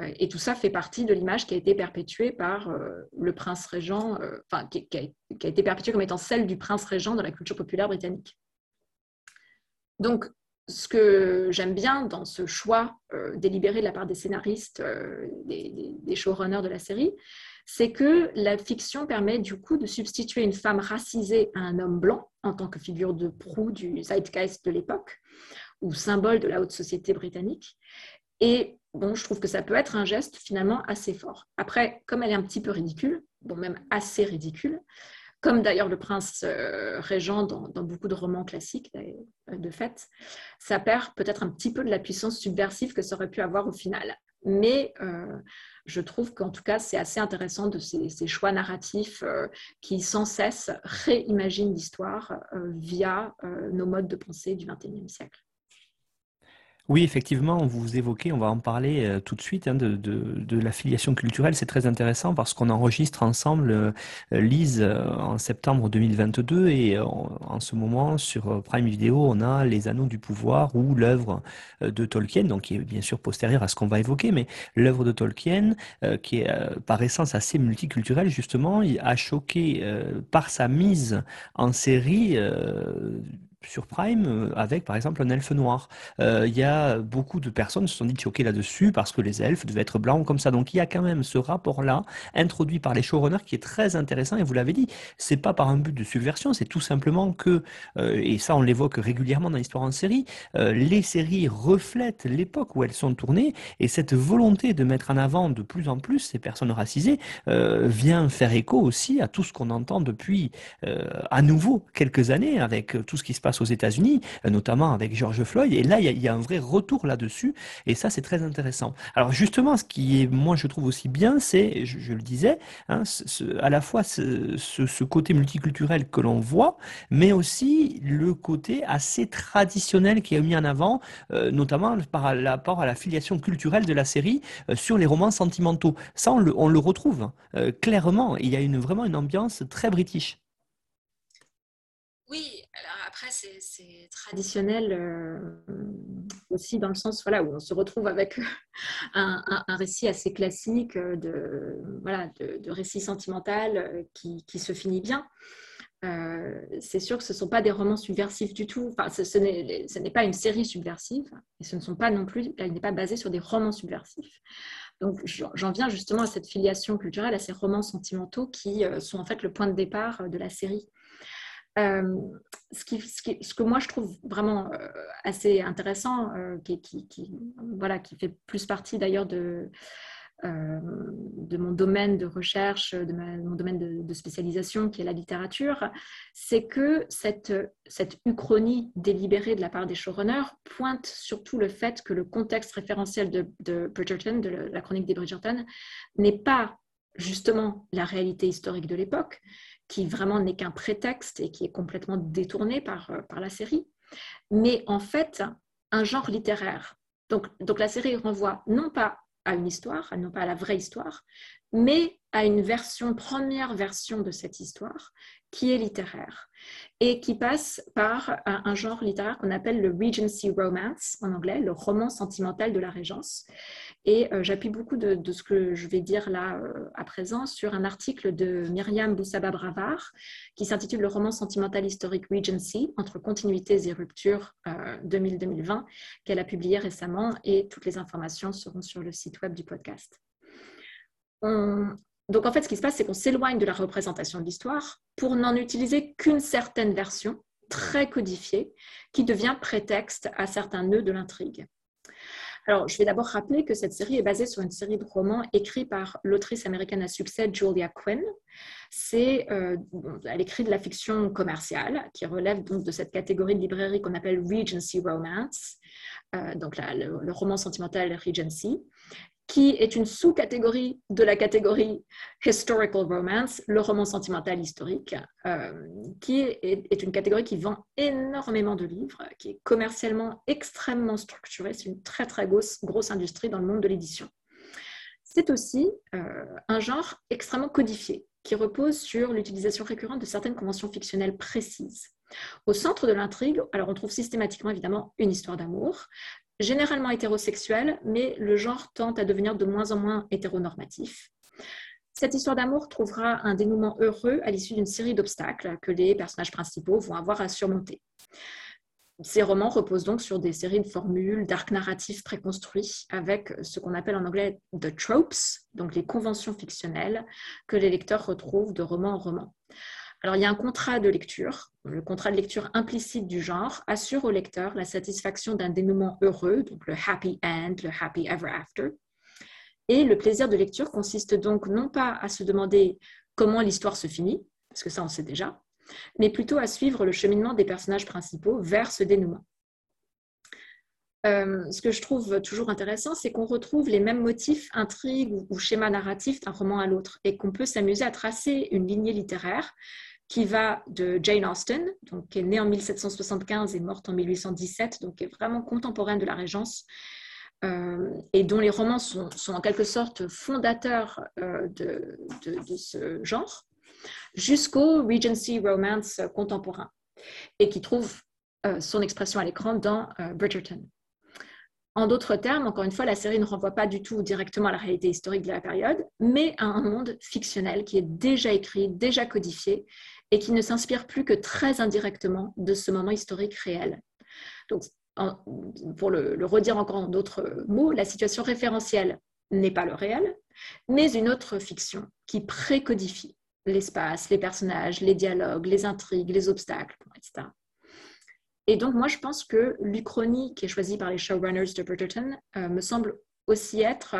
Et tout ça fait partie de l'image qui a été perpétuée par le prince régent, enfin, qui, a, été perpétuée comme étant celle du prince régent dans la culture populaire britannique. Donc, ce que j'aime bien dans ce choix euh, délibéré de la part des scénaristes, euh, des, showrunners de la série, c'est que la fiction permet du coup de substituer une femme racisée à un homme blanc en tant que figure de proue du zeitgeist de l'époque ou symbole de la haute société britannique. Et bon, je trouve que ça peut être un geste finalement assez fort. Après, comme elle est un petit peu ridicule, bon, même assez ridicule, comme d'ailleurs le prince euh, régent dans, beaucoup de romans classiques euh, de fait, ça perd peut-être un petit peu de la puissance subversive que ça aurait pu avoir au final. Mais je trouve qu'en tout cas, c'est assez intéressant de ces, choix narratifs qui sans cesse réimaginent l'histoire via nos modes de pensée du XXIe siècle. Oui, effectivement, vous évoquez, on va en parler euh, tout de suite, hein, de, de, de l'affiliation culturelle. C'est très intéressant parce qu'on enregistre ensemble euh, Lise euh, en septembre 2022 et en ce moment sur Prime Video, on a Les Anneaux du Pouvoir ou l'œuvre de Tolkien, donc qui est bien sûr postérieure à ce qu'on va évoquer, mais l'œuvre de Tolkien, qui est par essence assez multiculturelle, justement, il a choqué par sa mise en série sur Prime euh, avec par exemple un elfe noir. Euh, il y a beaucoup de personnes se sont dit choquées là-dessus parce que les elfes devaient être blancs comme ça. Donc il y a quand même ce rapport-là introduit par les showrunners qui est très intéressant et vous l'avez dit, c'est pas par un but de subversion, c'est tout simplement que, euh, et ça on l'évoque régulièrement dans l'histoire en série, les séries reflètent l'époque où elles sont tournées et cette volonté de mettre en avant de plus en plus ces personnes racisées vient faire écho aussi à tout ce qu'on entend depuis à nouveau quelques années avec tout ce qui se passe aux États-Unis, euh, notamment avec George Floyd. Et là, il y, a, un vrai retour là-dessus. Et ça, c'est très intéressant. Alors justement, ce qui est, moi, je trouve aussi bien, c'est, je, le disais, hein, à la fois ce, côté multiculturel que l'on voit, mais aussi le côté assez traditionnel qui est mis en avant, euh, notamment par rapport à la filiation culturelle de la série euh, sur les romans sentimentaux. Ça, on le, retrouve hein, clairement. Il y a une, vraiment une ambiance très british. Oui, après, c'est traditionnel euh, aussi dans le sens voilà, où on se retrouve avec *laughs* un, récit assez classique de, voilà, de, récit sentimental euh, qui, qui, se finit bien. Euh, c'est sûr que ce ne sont pas des romans subversifs du tout. Enfin, ce, ce n'est pas une série subversive et ce ne sont pas non plus, elle n'est pas basée sur des romans subversifs. Donc j'en viens justement à cette filiation culturelle, à ces romans sentimentaux qui sont en fait le point de départ de la série. Euh, ce, que moi je trouve vraiment euh, assez intéressant, euh, qui, voilà, qui fait plus partie d'ailleurs de, mon domaine de recherche, de mon domaine de, spécialisation, qui est la littérature, c'est que cette, cette uchronie délibérée de la part des showrunners pointe surtout le fait que le contexte référentiel de Bridgerton, de la chronique des Bridgerton, n'est pas justement la réalité historique de l'époque, qui vraiment n'est qu'un prétexte et qui est complètement détourné par, euh, par la série, mais en fait un genre littéraire. Donc, donc la série renvoie non pas à une histoire, non pas à la vraie histoire, mais à une version, première version de cette histoire qui est littéraire et qui passe par un, genre littéraire qu'on appelle le Regency Romance en anglais, le roman sentimental de la Régence. Et euh, j'appuie beaucoup de, ce que je vais dire là euh, à présent sur un article de Myriam Boussaba-Bravard qui s'intitule Le roman sentimental historique Regency entre continuités et ruptures 2000-2020 euh, qu'elle a publié récemment et toutes les informations seront sur le site web du podcast. Donc en fait, ce qui se passe, c'est qu'on s'éloigne de la représentation de l'histoire pour n'en utiliser qu'une certaine version très codifiée qui devient prétexte à certains nœuds de l'intrigue. Alors, je vais d'abord rappeler que cette série est basée sur une série de romans écrits par l'autrice américaine à succès Julia Quinn. C'est, euh, elle écrit de la fiction commerciale qui relève donc de cette catégorie de librairie qu'on appelle Regency Romance, euh, donc le, roman sentimental Regency qui est une sous-catégorie de la catégorie historical romance, le roman sentimental historique, euh, qui est, une catégorie qui vend énormément de livres, qui est commercialement extrêmement structurée. C'est une très très grosse, industrie dans le monde de l'édition. C'est aussi euh, un genre extrêmement codifié, qui repose sur l'utilisation récurrente de certaines conventions fictionnelles précises. Au centre de l'intrigue, alors on trouve systématiquement évidemment une histoire d'amour, généralement hétérosexuel, mais le genre tente à devenir de moins en moins hétéronormatif. Cette histoire d'amour trouvera un dénouement heureux à l'issue d'une série d'obstacles que les personnages principaux vont avoir à surmonter. Ces romans reposent donc sur des séries de formules, d'arcs narratifs préconstruits, avec ce qu'on appelle en anglais the tropes, donc les conventions fictionnelles que les lecteurs retrouvent de roman en roman. Alors, il y a un contrat de lecture. Le contrat de lecture implicite du genre assure au lecteur la satisfaction d'un dénouement heureux, donc le happy end, le happy ever after. Et le plaisir de lecture consiste donc non pas à se demander comment l'histoire se finit, parce que ça on sait déjà, mais plutôt à suivre le cheminement des personnages principaux vers ce dénouement. euh, ce que je trouve toujours intéressant, c'est qu'on retrouve les mêmes motifs, intrigues ou, schémas narratifs d'un roman à l'autre et qu'on peut s'amuser à tracer une lignée littéraire qui va de Jane Austen, donc, qui est née en 1775 et morte en 1817, donc qui est vraiment contemporaine de la Régence, euh, et dont les romans sont, en quelque sorte fondateurs euh, de, ce genre, jusqu'au Regency romance contemporain, et qui trouve euh, son expression à l'écran dans Bridgerton. En d'autres termes, encore une fois, la série ne renvoie pas du tout directement à la réalité historique de la période, mais à un monde fictionnel qui est déjà écrit, déjà codifié, et qui ne s'inspire plus que très indirectement de ce moment historique réel. Donc, pour le, redire encore en d'autres mots, la situation référentielle n'est pas le réel, mais une autre fiction qui précodifie l'espace, les personnages, les dialogues, les intrigues, les obstacles, etc. Et donc, moi, je pense que l'Uchronie, qui est choisie par les showrunners de Bridgerton, euh, me semble aussi être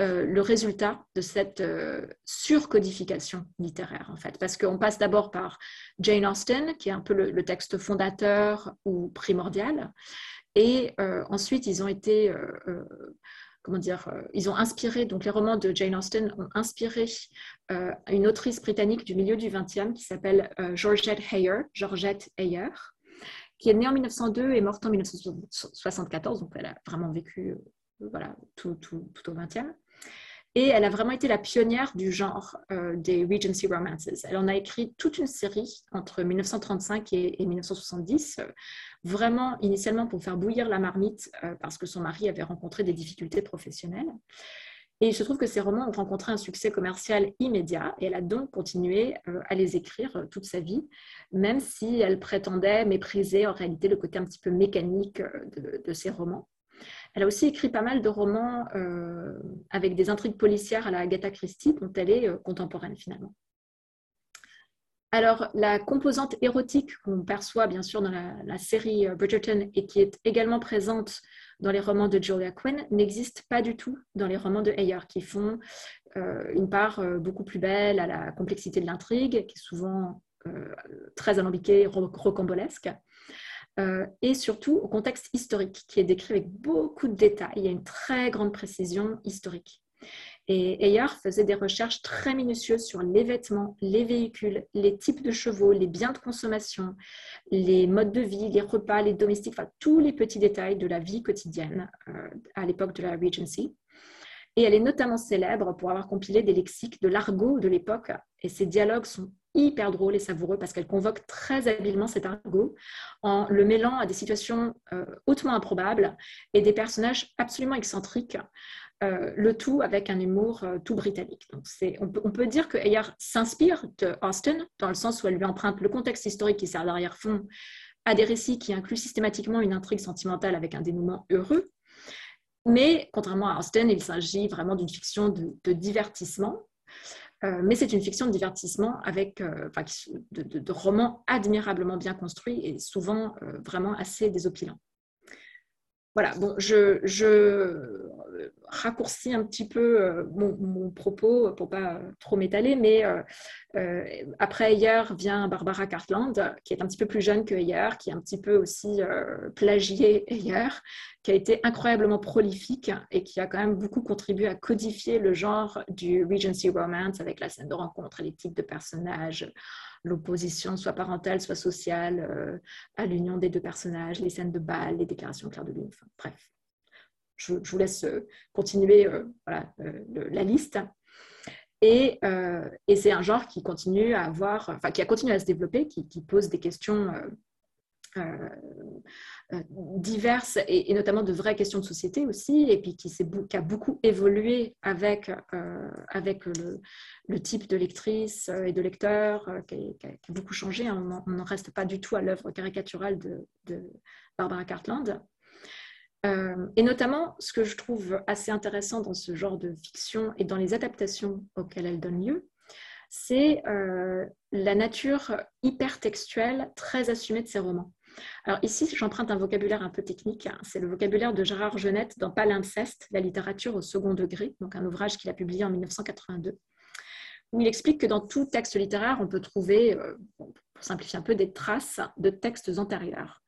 euh, le résultat de cette euh, surcodification littéraire, en fait. Parce qu'on passe d'abord par Jane Austen, qui est un peu le, texte fondateur ou primordial, et euh, ensuite, ils ont été comment dire, ils ont inspiré, donc les romans de Jane Austen ont inspiré une autrice britannique du milieu du XXe qui s'appelle Georgette Heyer, Georgette Heyer, qui est née en 1902 et morte en 1974, donc elle a vraiment vécu voilà, tout, tout, tout au XXe. Et elle a vraiment été la pionnière du genre euh, des Regency Romances. Elle en a écrit toute une série entre 1935 et, 1970, euh, vraiment initialement pour faire bouillir la marmite euh, parce que son mari avait rencontré des difficultés professionnelles. Et il se trouve que ces romans ont rencontré un succès commercial immédiat et elle a donc continué à les écrire toute sa vie, même si elle prétendait mépriser en réalité le côté un petit peu mécanique de, de ces romans. Elle a aussi écrit pas mal de romans euh, avec des intrigues policières à la Agatha Christie, dont elle est euh, contemporaine finalement. Alors, la composante érotique qu'on perçoit bien sûr dans la, série euh, Bridgerton et qui est également présente dans les romans de Julia Quinn n'existe pas du tout dans les romans de Heyer, qui font une part beaucoup plus belle à la complexité de l'intrigue, qui est souvent très alambiquée, rocambolesque. Euh, et surtout au contexte historique qui est décrit avec beaucoup de détails. Il y a une très grande précision historique. Et Ayer faisait des recherches très minutieuses sur les vêtements, les véhicules, les types de chevaux, les biens de consommation, les modes de vie, les repas, les domestiques, enfin tous les petits détails de la vie quotidienne euh, à l'époque de la Regency. Et elle est notamment célèbre pour avoir compilé des lexiques de l'argot de l'époque. Et ses dialogues sont hyper drôle et savoureux parce qu'elle convoque très habilement cet argot en le mêlant à des situations euh, hautement improbables et des personnages absolument excentriques, euh, le tout avec un humour euh, tout britannique. Donc on, peut, dire que Ayer s'inspire de Austen dans le sens où elle lui emprunte le contexte historique qui sert d'arrière-fond à des récits qui incluent systématiquement une intrigue sentimentale avec un dénouement heureux. Mais contrairement à Austen, il s'agit vraiment d'une fiction de divertissement euh, mais c'est une fiction de divertissement avec euh, de, romans admirablement bien construits et souvent euh, vraiment assez désopilants. Voilà, bon, je, raccourcis un petit peu mon, propos pour pas trop m'étaler, mais après Ayer vient Barbara Cartland, qui est un petit peu plus jeune que Ayer, qui est un petit peu aussi plagié Ayer, qui a été incroyablement prolifique et qui a quand même beaucoup contribué à codifier le genre du Regency Romance avec la scène de rencontre, les types de personnages, l'opposition soit parentale, soit sociale euh, à l'union des deux personnages, les scènes de bal, les déclarations claires de lune, bref. Je, vous laisse euh, continuer euh, la liste. Et, c'est un genre qui continue à avoir, enfin, qui a continué à se développer, qui, qui pose des questions euh, euh, diverses et, notamment de vraies questions de société aussi, et puis qui, a beaucoup évolué avec, euh, avec le, type de lectrice et de lecteur, qui, a, beaucoup changé. Hein. On n'en reste pas du tout à l'œuvre caricaturale de, de, Barbara Cartland. et notamment, ce que je trouve assez intéressant dans ce genre de fiction et dans les adaptations auxquelles elle donne lieu, c'est la nature hypertextuelle très assumée de ces romans. Alors ici, j'emprunte un vocabulaire un peu technique. Hein. C'est le vocabulaire de Gérard Genette dans Palimpseste, la littérature au second degré, donc un ouvrage qu'il a publié en 1982, où il explique que dans tout texte littéraire, on peut trouver, euh, pour simplifier un peu, des traces de textes antérieurs.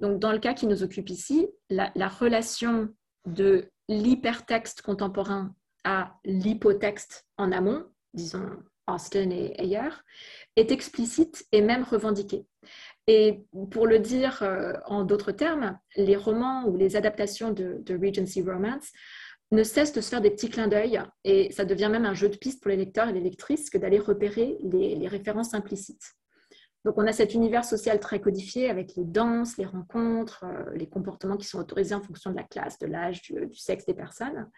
Donc, dans le cas qui nous occupe ici, la, relation de l'hypertexte contemporain à l'hypotexte en amont, disons Austin et ailleurs, est explicite et même revendiquée. Et pour le dire euh, en d'autres termes, les romans ou les adaptations de, Regency Romance ne cessent de se faire des petits clins d'œil et ça devient même un jeu de piste pour les lecteurs et les lectrices que d'aller repérer les, références implicites. Donc on a cet univers social très codifié avec les danses, les rencontres, euh, les comportements qui sont autorisés en fonction de la classe, de l'âge, du, sexe des personnes,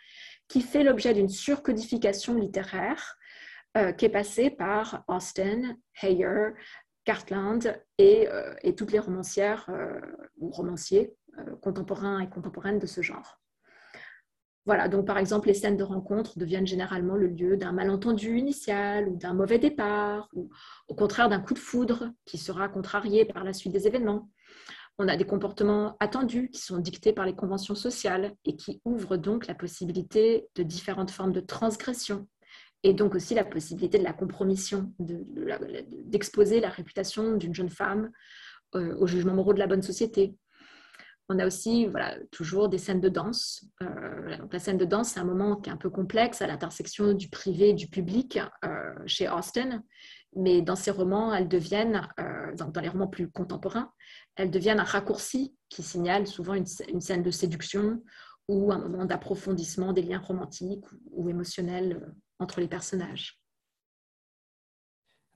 qui fait l'objet d'une surcodification littéraire euh, qui est passée par Austin, Heyer, Cartland et, euh, et toutes les romancières euh, ou romanciers euh, contemporains et contemporaines de ce genre. Voilà, donc par exemple, les scènes de rencontre deviennent généralement le lieu d'un malentendu initial ou d'un mauvais départ, ou au contraire d'un coup de foudre qui sera contrarié par la suite des événements. On a des comportements attendus qui sont dictés par les conventions sociales et qui ouvrent donc la possibilité de différentes formes de transgression et donc aussi la possibilité de la compromission, d'exposer la réputation d'une jeune femme euh, au jugement moraux de la bonne société. On a aussi voilà, toujours des scènes de danse. Euh, la scène de danse, c'est un moment qui est un peu complexe à l'intersection du privé et du public euh, chez Austin. Mais dans ces romans, elles deviennent, dans, dans, les romans plus contemporains, elles deviennent un raccourci qui signale souvent une scène de séduction ou un moment d'approfondissement des liens romantiques ou émotionnels entre les personnages.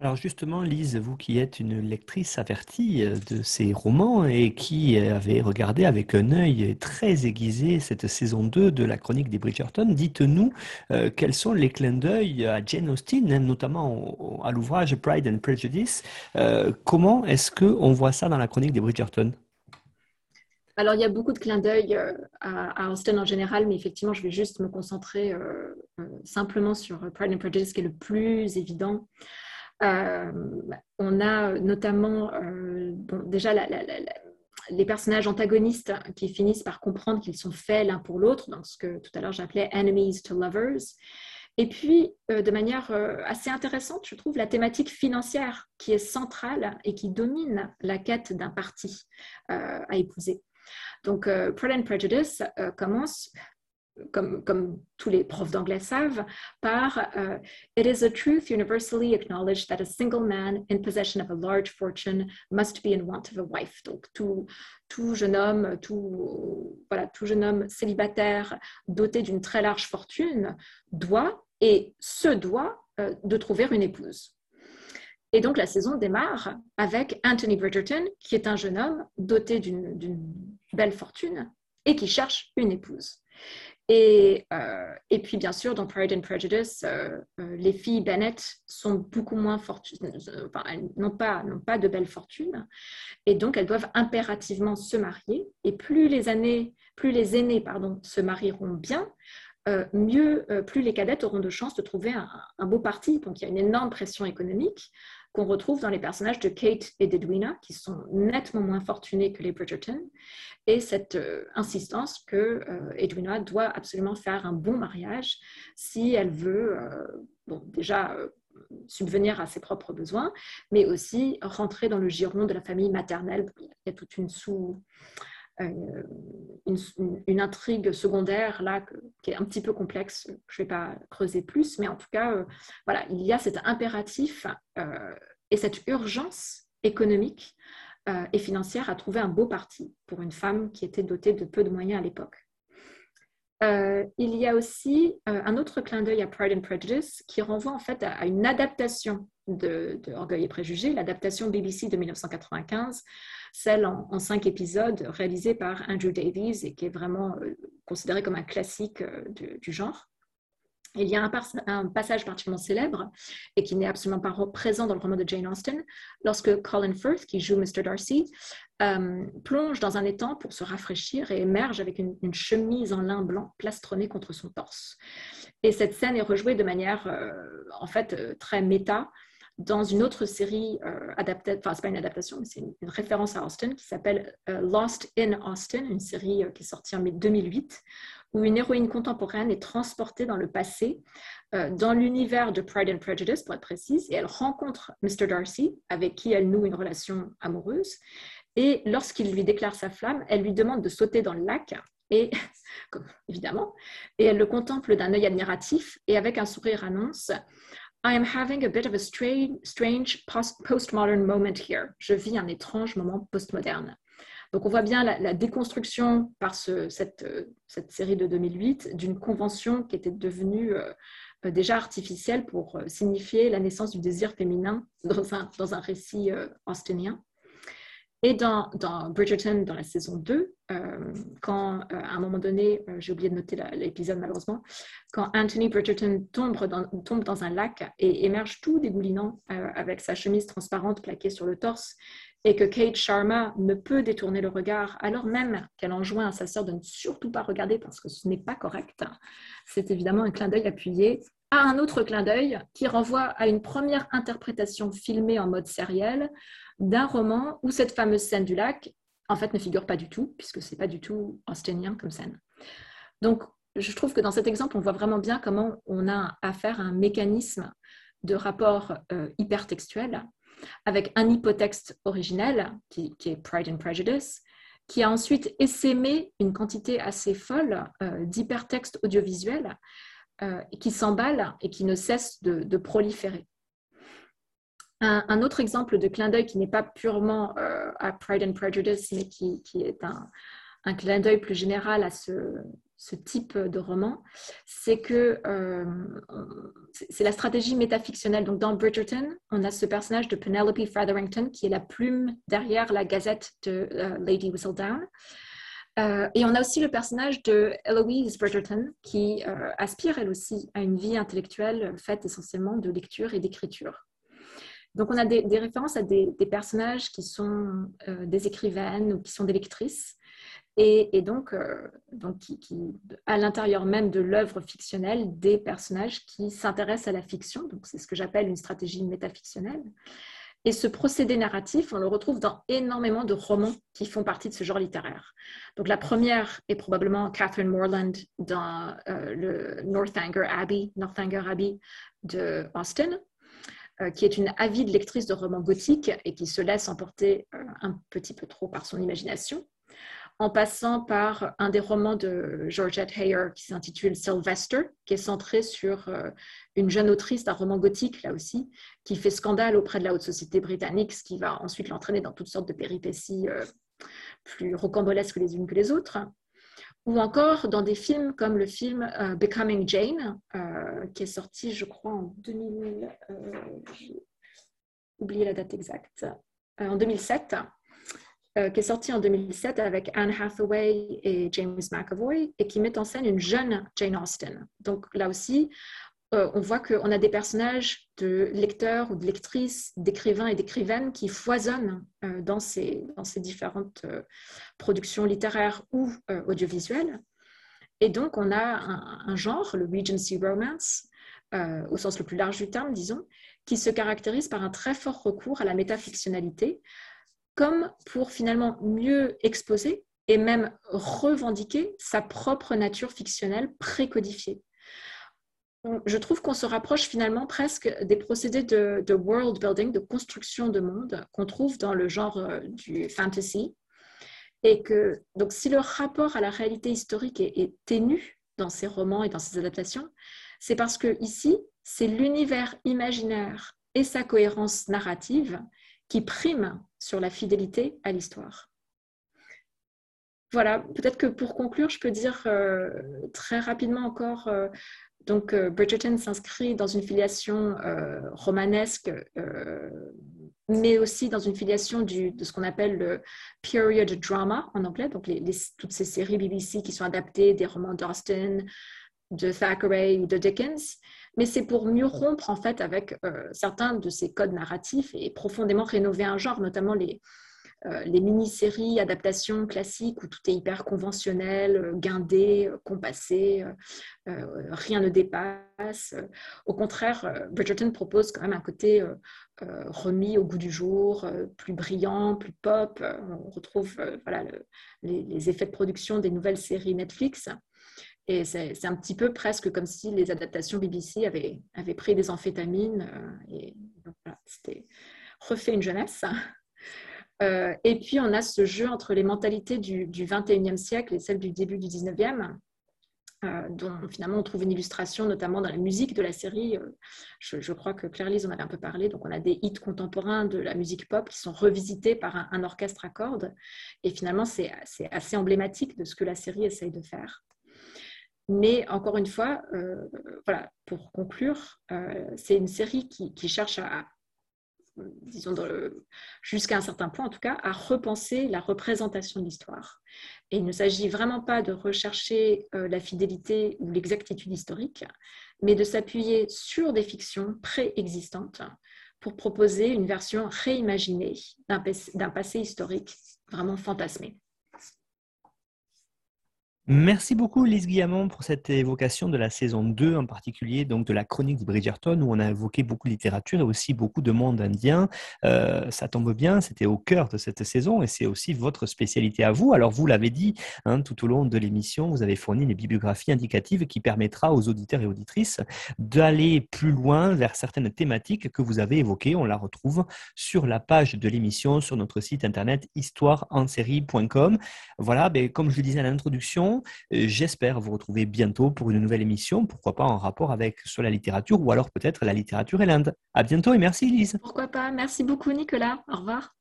Alors justement, Lise, vous qui êtes une lectrice avertie euh, de ces romans et qui avez regardé avec un œil très aiguisé cette saison 2 de la chronique des Bridgerton, dites-nous euh, quels sont les clins d'œil à Jane Austen, hein, notamment à l'ouvrage Pride and Prejudice. Euh, comment est-ce qu'on voit ça dans la chronique des Bridgerton? Alors, il y a beaucoup de clins d'œil euh, à, Austin en général, mais effectivement, je vais juste me concentrer euh, euh, simplement sur Pride and Prejudice, qui est le plus évident. on a notamment, déjà, les personnages antagonistes qui finissent par comprendre qu'ils sont faits l'un pour l'autre, dans ce que tout à l'heure j'appelais enemies to lovers. Et puis, de manière assez intéressante, je trouve la thématique financière qui est centrale et qui domine la quête d'un parti à épouser. Donc, euh, Pride and Prejudice euh, commence comme, tous les profs d'anglais savent, par euh, It is a truth universally acknowledged that a single man in possession of a large fortune must be in want of a wife. Donc, tout, jeune homme, tout, jeune homme célibataire doté d'une très large fortune doit et se doit de trouver une épouse. Et donc la saison démarre avec Anthony Bridgerton, qui est un jeune homme doté d'une belle fortune et qui cherche une épouse. Et, euh, et puis bien sûr, dans Pride and Prejudice, euh, euh, les filles Bennett sont beaucoup moins fortuneuses, enfin, n'ont pas, pas de belle fortune, et donc elles doivent impérativement se marier. Et plus les années, plus les aînés pardon, se marieront bien, mieux, plus les cadettes auront de chances de trouver un, beau parti. Donc il y a une énorme pression économique qu'on retrouve dans les personnages de Kate et d'Edwina, qui sont nettement moins fortunés que les Bridgerton, et cette euh, insistance que euh, Edwina doit absolument faire un bon mariage si elle veut, euh, bon, déjà subvenir à ses propres besoins, mais aussi rentrer dans le giron de la famille maternelle. Il y a toute une sous une, intrigue secondaire là qui est un petit peu complexe, je ne vais pas creuser plus, mais en tout cas, euh, voilà, il y a cet impératif euh, et cette urgence économique euh, et financière à trouver un beau parti pour une femme qui était dotée de peu de moyens à l'époque. Il y a aussi un autre clin d'œil à Pride and Prejudice qui renvoie en fait à, une adaptation de, Orgueil et Préjugés, l'adaptation BBC de 1995, celle en, cinq épisodes réalisée par Andrew Davies et qui est vraiment euh, considérée comme un classique euh, du, genre. Il y a un, passage particulièrement célèbre et qui n'est absolument pas présent dans le roman de Jane Austen, lorsque Colin Firth, qui joue Mr. Darcy, euh, plonge dans un étang pour se rafraîchir et émerge avec une, chemise en lin blanc plastronnée contre son torse. Et cette scène est rejouée de manière en fait très méta dans une autre série euh, adaptée, enfin c'est pas une adaptation, mais c'est une, référence à Austin qui s'appelle euh, Lost in Austin, une série euh, qui est sortie en 2008, où une héroïne contemporaine est transportée dans le passé, dans l'univers de Pride and Prejudice pour être précise, et elle rencontre Mr. Darcy, avec qui elle noue une relation amoureuse. Et lorsqu'il lui déclare sa flamme, elle lui demande de sauter dans le lac. Et *laughs* évidemment, et elle le contemple d'un œil admiratif et avec un sourire annonce I am having a bit of a strange, strange postmodern moment here. Je vis un étrange moment postmoderne. Donc on voit bien la, déconstruction par cette, cette, série de 2008 d'une convention qui était devenue euh, déjà artificielle pour euh, signifier la naissance du désir féminin dans un, récit euh, austinien. Et dans, Bridgerton, dans la saison 2, euh, quand à un moment donné, j'ai oublié de noter l'épisode malheureusement, quand Anthony Bridgerton tombe dans, tombe dans un lac et émerge tout dégoulinant avec sa chemise transparente plaquée sur le torse, et que Kate Sharma ne peut détourner le regard alors même qu'elle enjoint à sa sœur de ne surtout pas regarder parce que ce n'est pas correct, c'est évidemment un clin d'œil appuyé à un autre clin d'œil qui renvoie à une première interprétation filmée en mode sériel d'un roman où cette fameuse scène du lac en fait ne figure pas du tout puisque c'est pas du tout austinien comme scène. Donc je trouve que dans cet exemple on voit vraiment bien comment on a affaire à un mécanisme de rapport euh, hypertextuel avec un hypotexte originel, qui, est Pride and Prejudice, qui a ensuite essaimé une quantité assez folle euh, d'hypertextes audiovisuels euh, qui s'emballent et qui ne cessent de, proliférer. Un, autre exemple de clin d'œil qui n'est pas purement euh, à Pride and Prejudice, mais qui, est un, clin d'œil plus général à ce, type de roman, c'est que euh, c'est la stratégie métafictionnelle. Donc dans Bridgerton, on a ce personnage de Penelope Featherington qui est la plume derrière la gazette de Lady Whistledown. Euh, et on a aussi le personnage de Eloise Bridgerton qui aspire elle aussi à une vie intellectuelle faite essentiellement de lecture et d'écriture. Donc on a des, références à des, personnages qui sont des écrivaines ou qui sont des lectrices et, donc, euh, donc qui, à l'intérieur même de l'œuvre fictionnelle, des personnages qui s'intéressent à la fiction. Donc, c'est ce que j'appelle une stratégie métafictionnelle. Et ce procédé narratif, on le retrouve dans énormément de romans qui font partie de ce genre littéraire. Donc, la première est probablement Catherine Morland dans euh, le Northanger Abbey, de Austin, euh, qui est une avide lectrice de romans gothiques et qui se laisse emporter un petit peu trop par son imagination en passant par un des romans de Georgette Heyer qui s'intitule Sylvester, qui est centré sur euh, une jeune autrice d'un roman gothique, là aussi, qui fait scandale auprès de la haute société britannique, ce qui va ensuite l'entraîner dans toutes sortes de péripéties euh, plus rocambolesques les unes que les autres. Ou encore dans des films comme le film euh, Becoming Jane, qui est sorti, je crois, en 2000. j'ai oublié la date exacte. en 2007 euh, qui est sorti en 2007 avec Anne Hathaway et James McAvoy et qui met en scène une jeune Jane Austen. Donc là aussi, euh, on voit qu'on a des personnages de lecteurs ou de lectrices, d'écrivains et d'écrivaines qui foisonnent euh, dans, ces, dans ces différentes productions littéraires ou audiovisuelles. Et donc, on a un, un genre, le Regency Romance, au sens le plus large du terme, disons, qui se caractérise par un très fort recours à la métafictionnalité, comme pour finalement mieux exposer et même revendiquer sa propre nature fictionnelle précodifiée. Je trouve qu'on se rapproche finalement presque des procédés de, world building, de construction de monde qu'on trouve dans le genre euh, du fantasy. Et que, donc, si le rapport à la réalité historique est, est ténu dans ces romans et dans ces adaptations, c'est parce que ici, c'est l'univers imaginaire et sa cohérence narrative qui prime sur la fidélité à l'histoire. Voilà, peut-être que pour conclure, je peux dire euh, très rapidement encore, euh, donc euh, Bridgerton s'inscrit dans une filiation romanesque, mais aussi dans une filiation du, de ce qu'on appelle le period drama en anglais, donc toutes ces séries BBC qui sont adaptées des romans d'Austen, de Thackeray ou de Dickens, mais c'est pour mieux rompre en fait avec euh, certains de ces codes narratifs et profondément rénover un genre, notamment les, euh, mini-séries, adaptations classiques où tout est hyper conventionnel, euh, guindé, compassé, rien ne dépasse. Au contraire, Bridgerton propose quand même un côté remis au goût du jour, plus brillant, plus pop. On retrouve voilà, les, effets de production des nouvelles séries Netflix. Et c'est un petit peu presque comme si les adaptations BBC avaient, pris des amphétamines euh, et c'était refait une jeunesse. *laughs* et puis, on a ce jeu entre les mentalités du, du 21e siècle et celles du début du 19e. Euh, dont finalement on trouve une illustration notamment dans la musique de la série. Euh, je, crois que Claire-Lise en avait un peu parlé. Donc on a des hits contemporains de la musique pop qui sont revisités par un, orchestre à cordes. Et finalement c'est assez emblématique de ce que la série essaye de faire. Mais encore une fois, euh, pour conclure, c'est une série qui, qui cherche à, disons jusqu'à un certain point en tout cas, à repenser la représentation de l'histoire. Et il ne s'agit vraiment pas de rechercher euh, la fidélité ou l'exactitude historique, mais de s'appuyer sur des fictions préexistantes pour proposer une version réimaginée d'un passé historique vraiment fantasmé. Merci beaucoup Lise Guillamon pour cette évocation de la saison 2 en particulier, donc de la chronique de Bridgerton où on a évoqué beaucoup de littérature et aussi beaucoup de monde indien. Euh, ça tombe bien, c'était au cœur de cette saison et c'est aussi votre spécialité à vous. Alors vous l'avez dit hein, tout au long de l'émission, vous avez fourni une bibliographie indicative qui permettra aux auditeurs et auditrices d'aller plus loin vers certaines thématiques que vous avez évoquées. On la retrouve sur la page de l'émission sur notre site internet histoireensérie.com. Voilà, ben, comme je le disais à l'introduction, j'espère vous retrouver bientôt pour une nouvelle émission, pourquoi pas en rapport avec soit la littérature ou alors peut-être la littérature et l'Inde. À bientôt et merci Lise. Pourquoi pas Merci beaucoup Nicolas. Au revoir.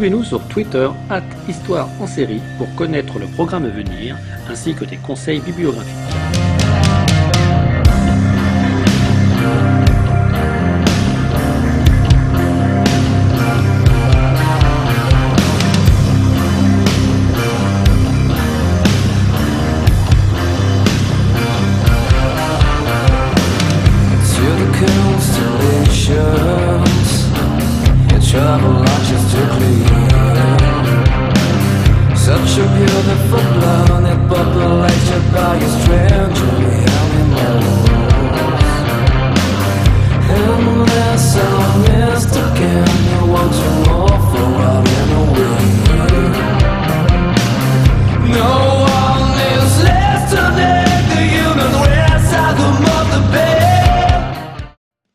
Retrouvez-nous sur Twitter, at Histoire en série, pour connaître le programme à venir, ainsi que des conseils bibliographiques.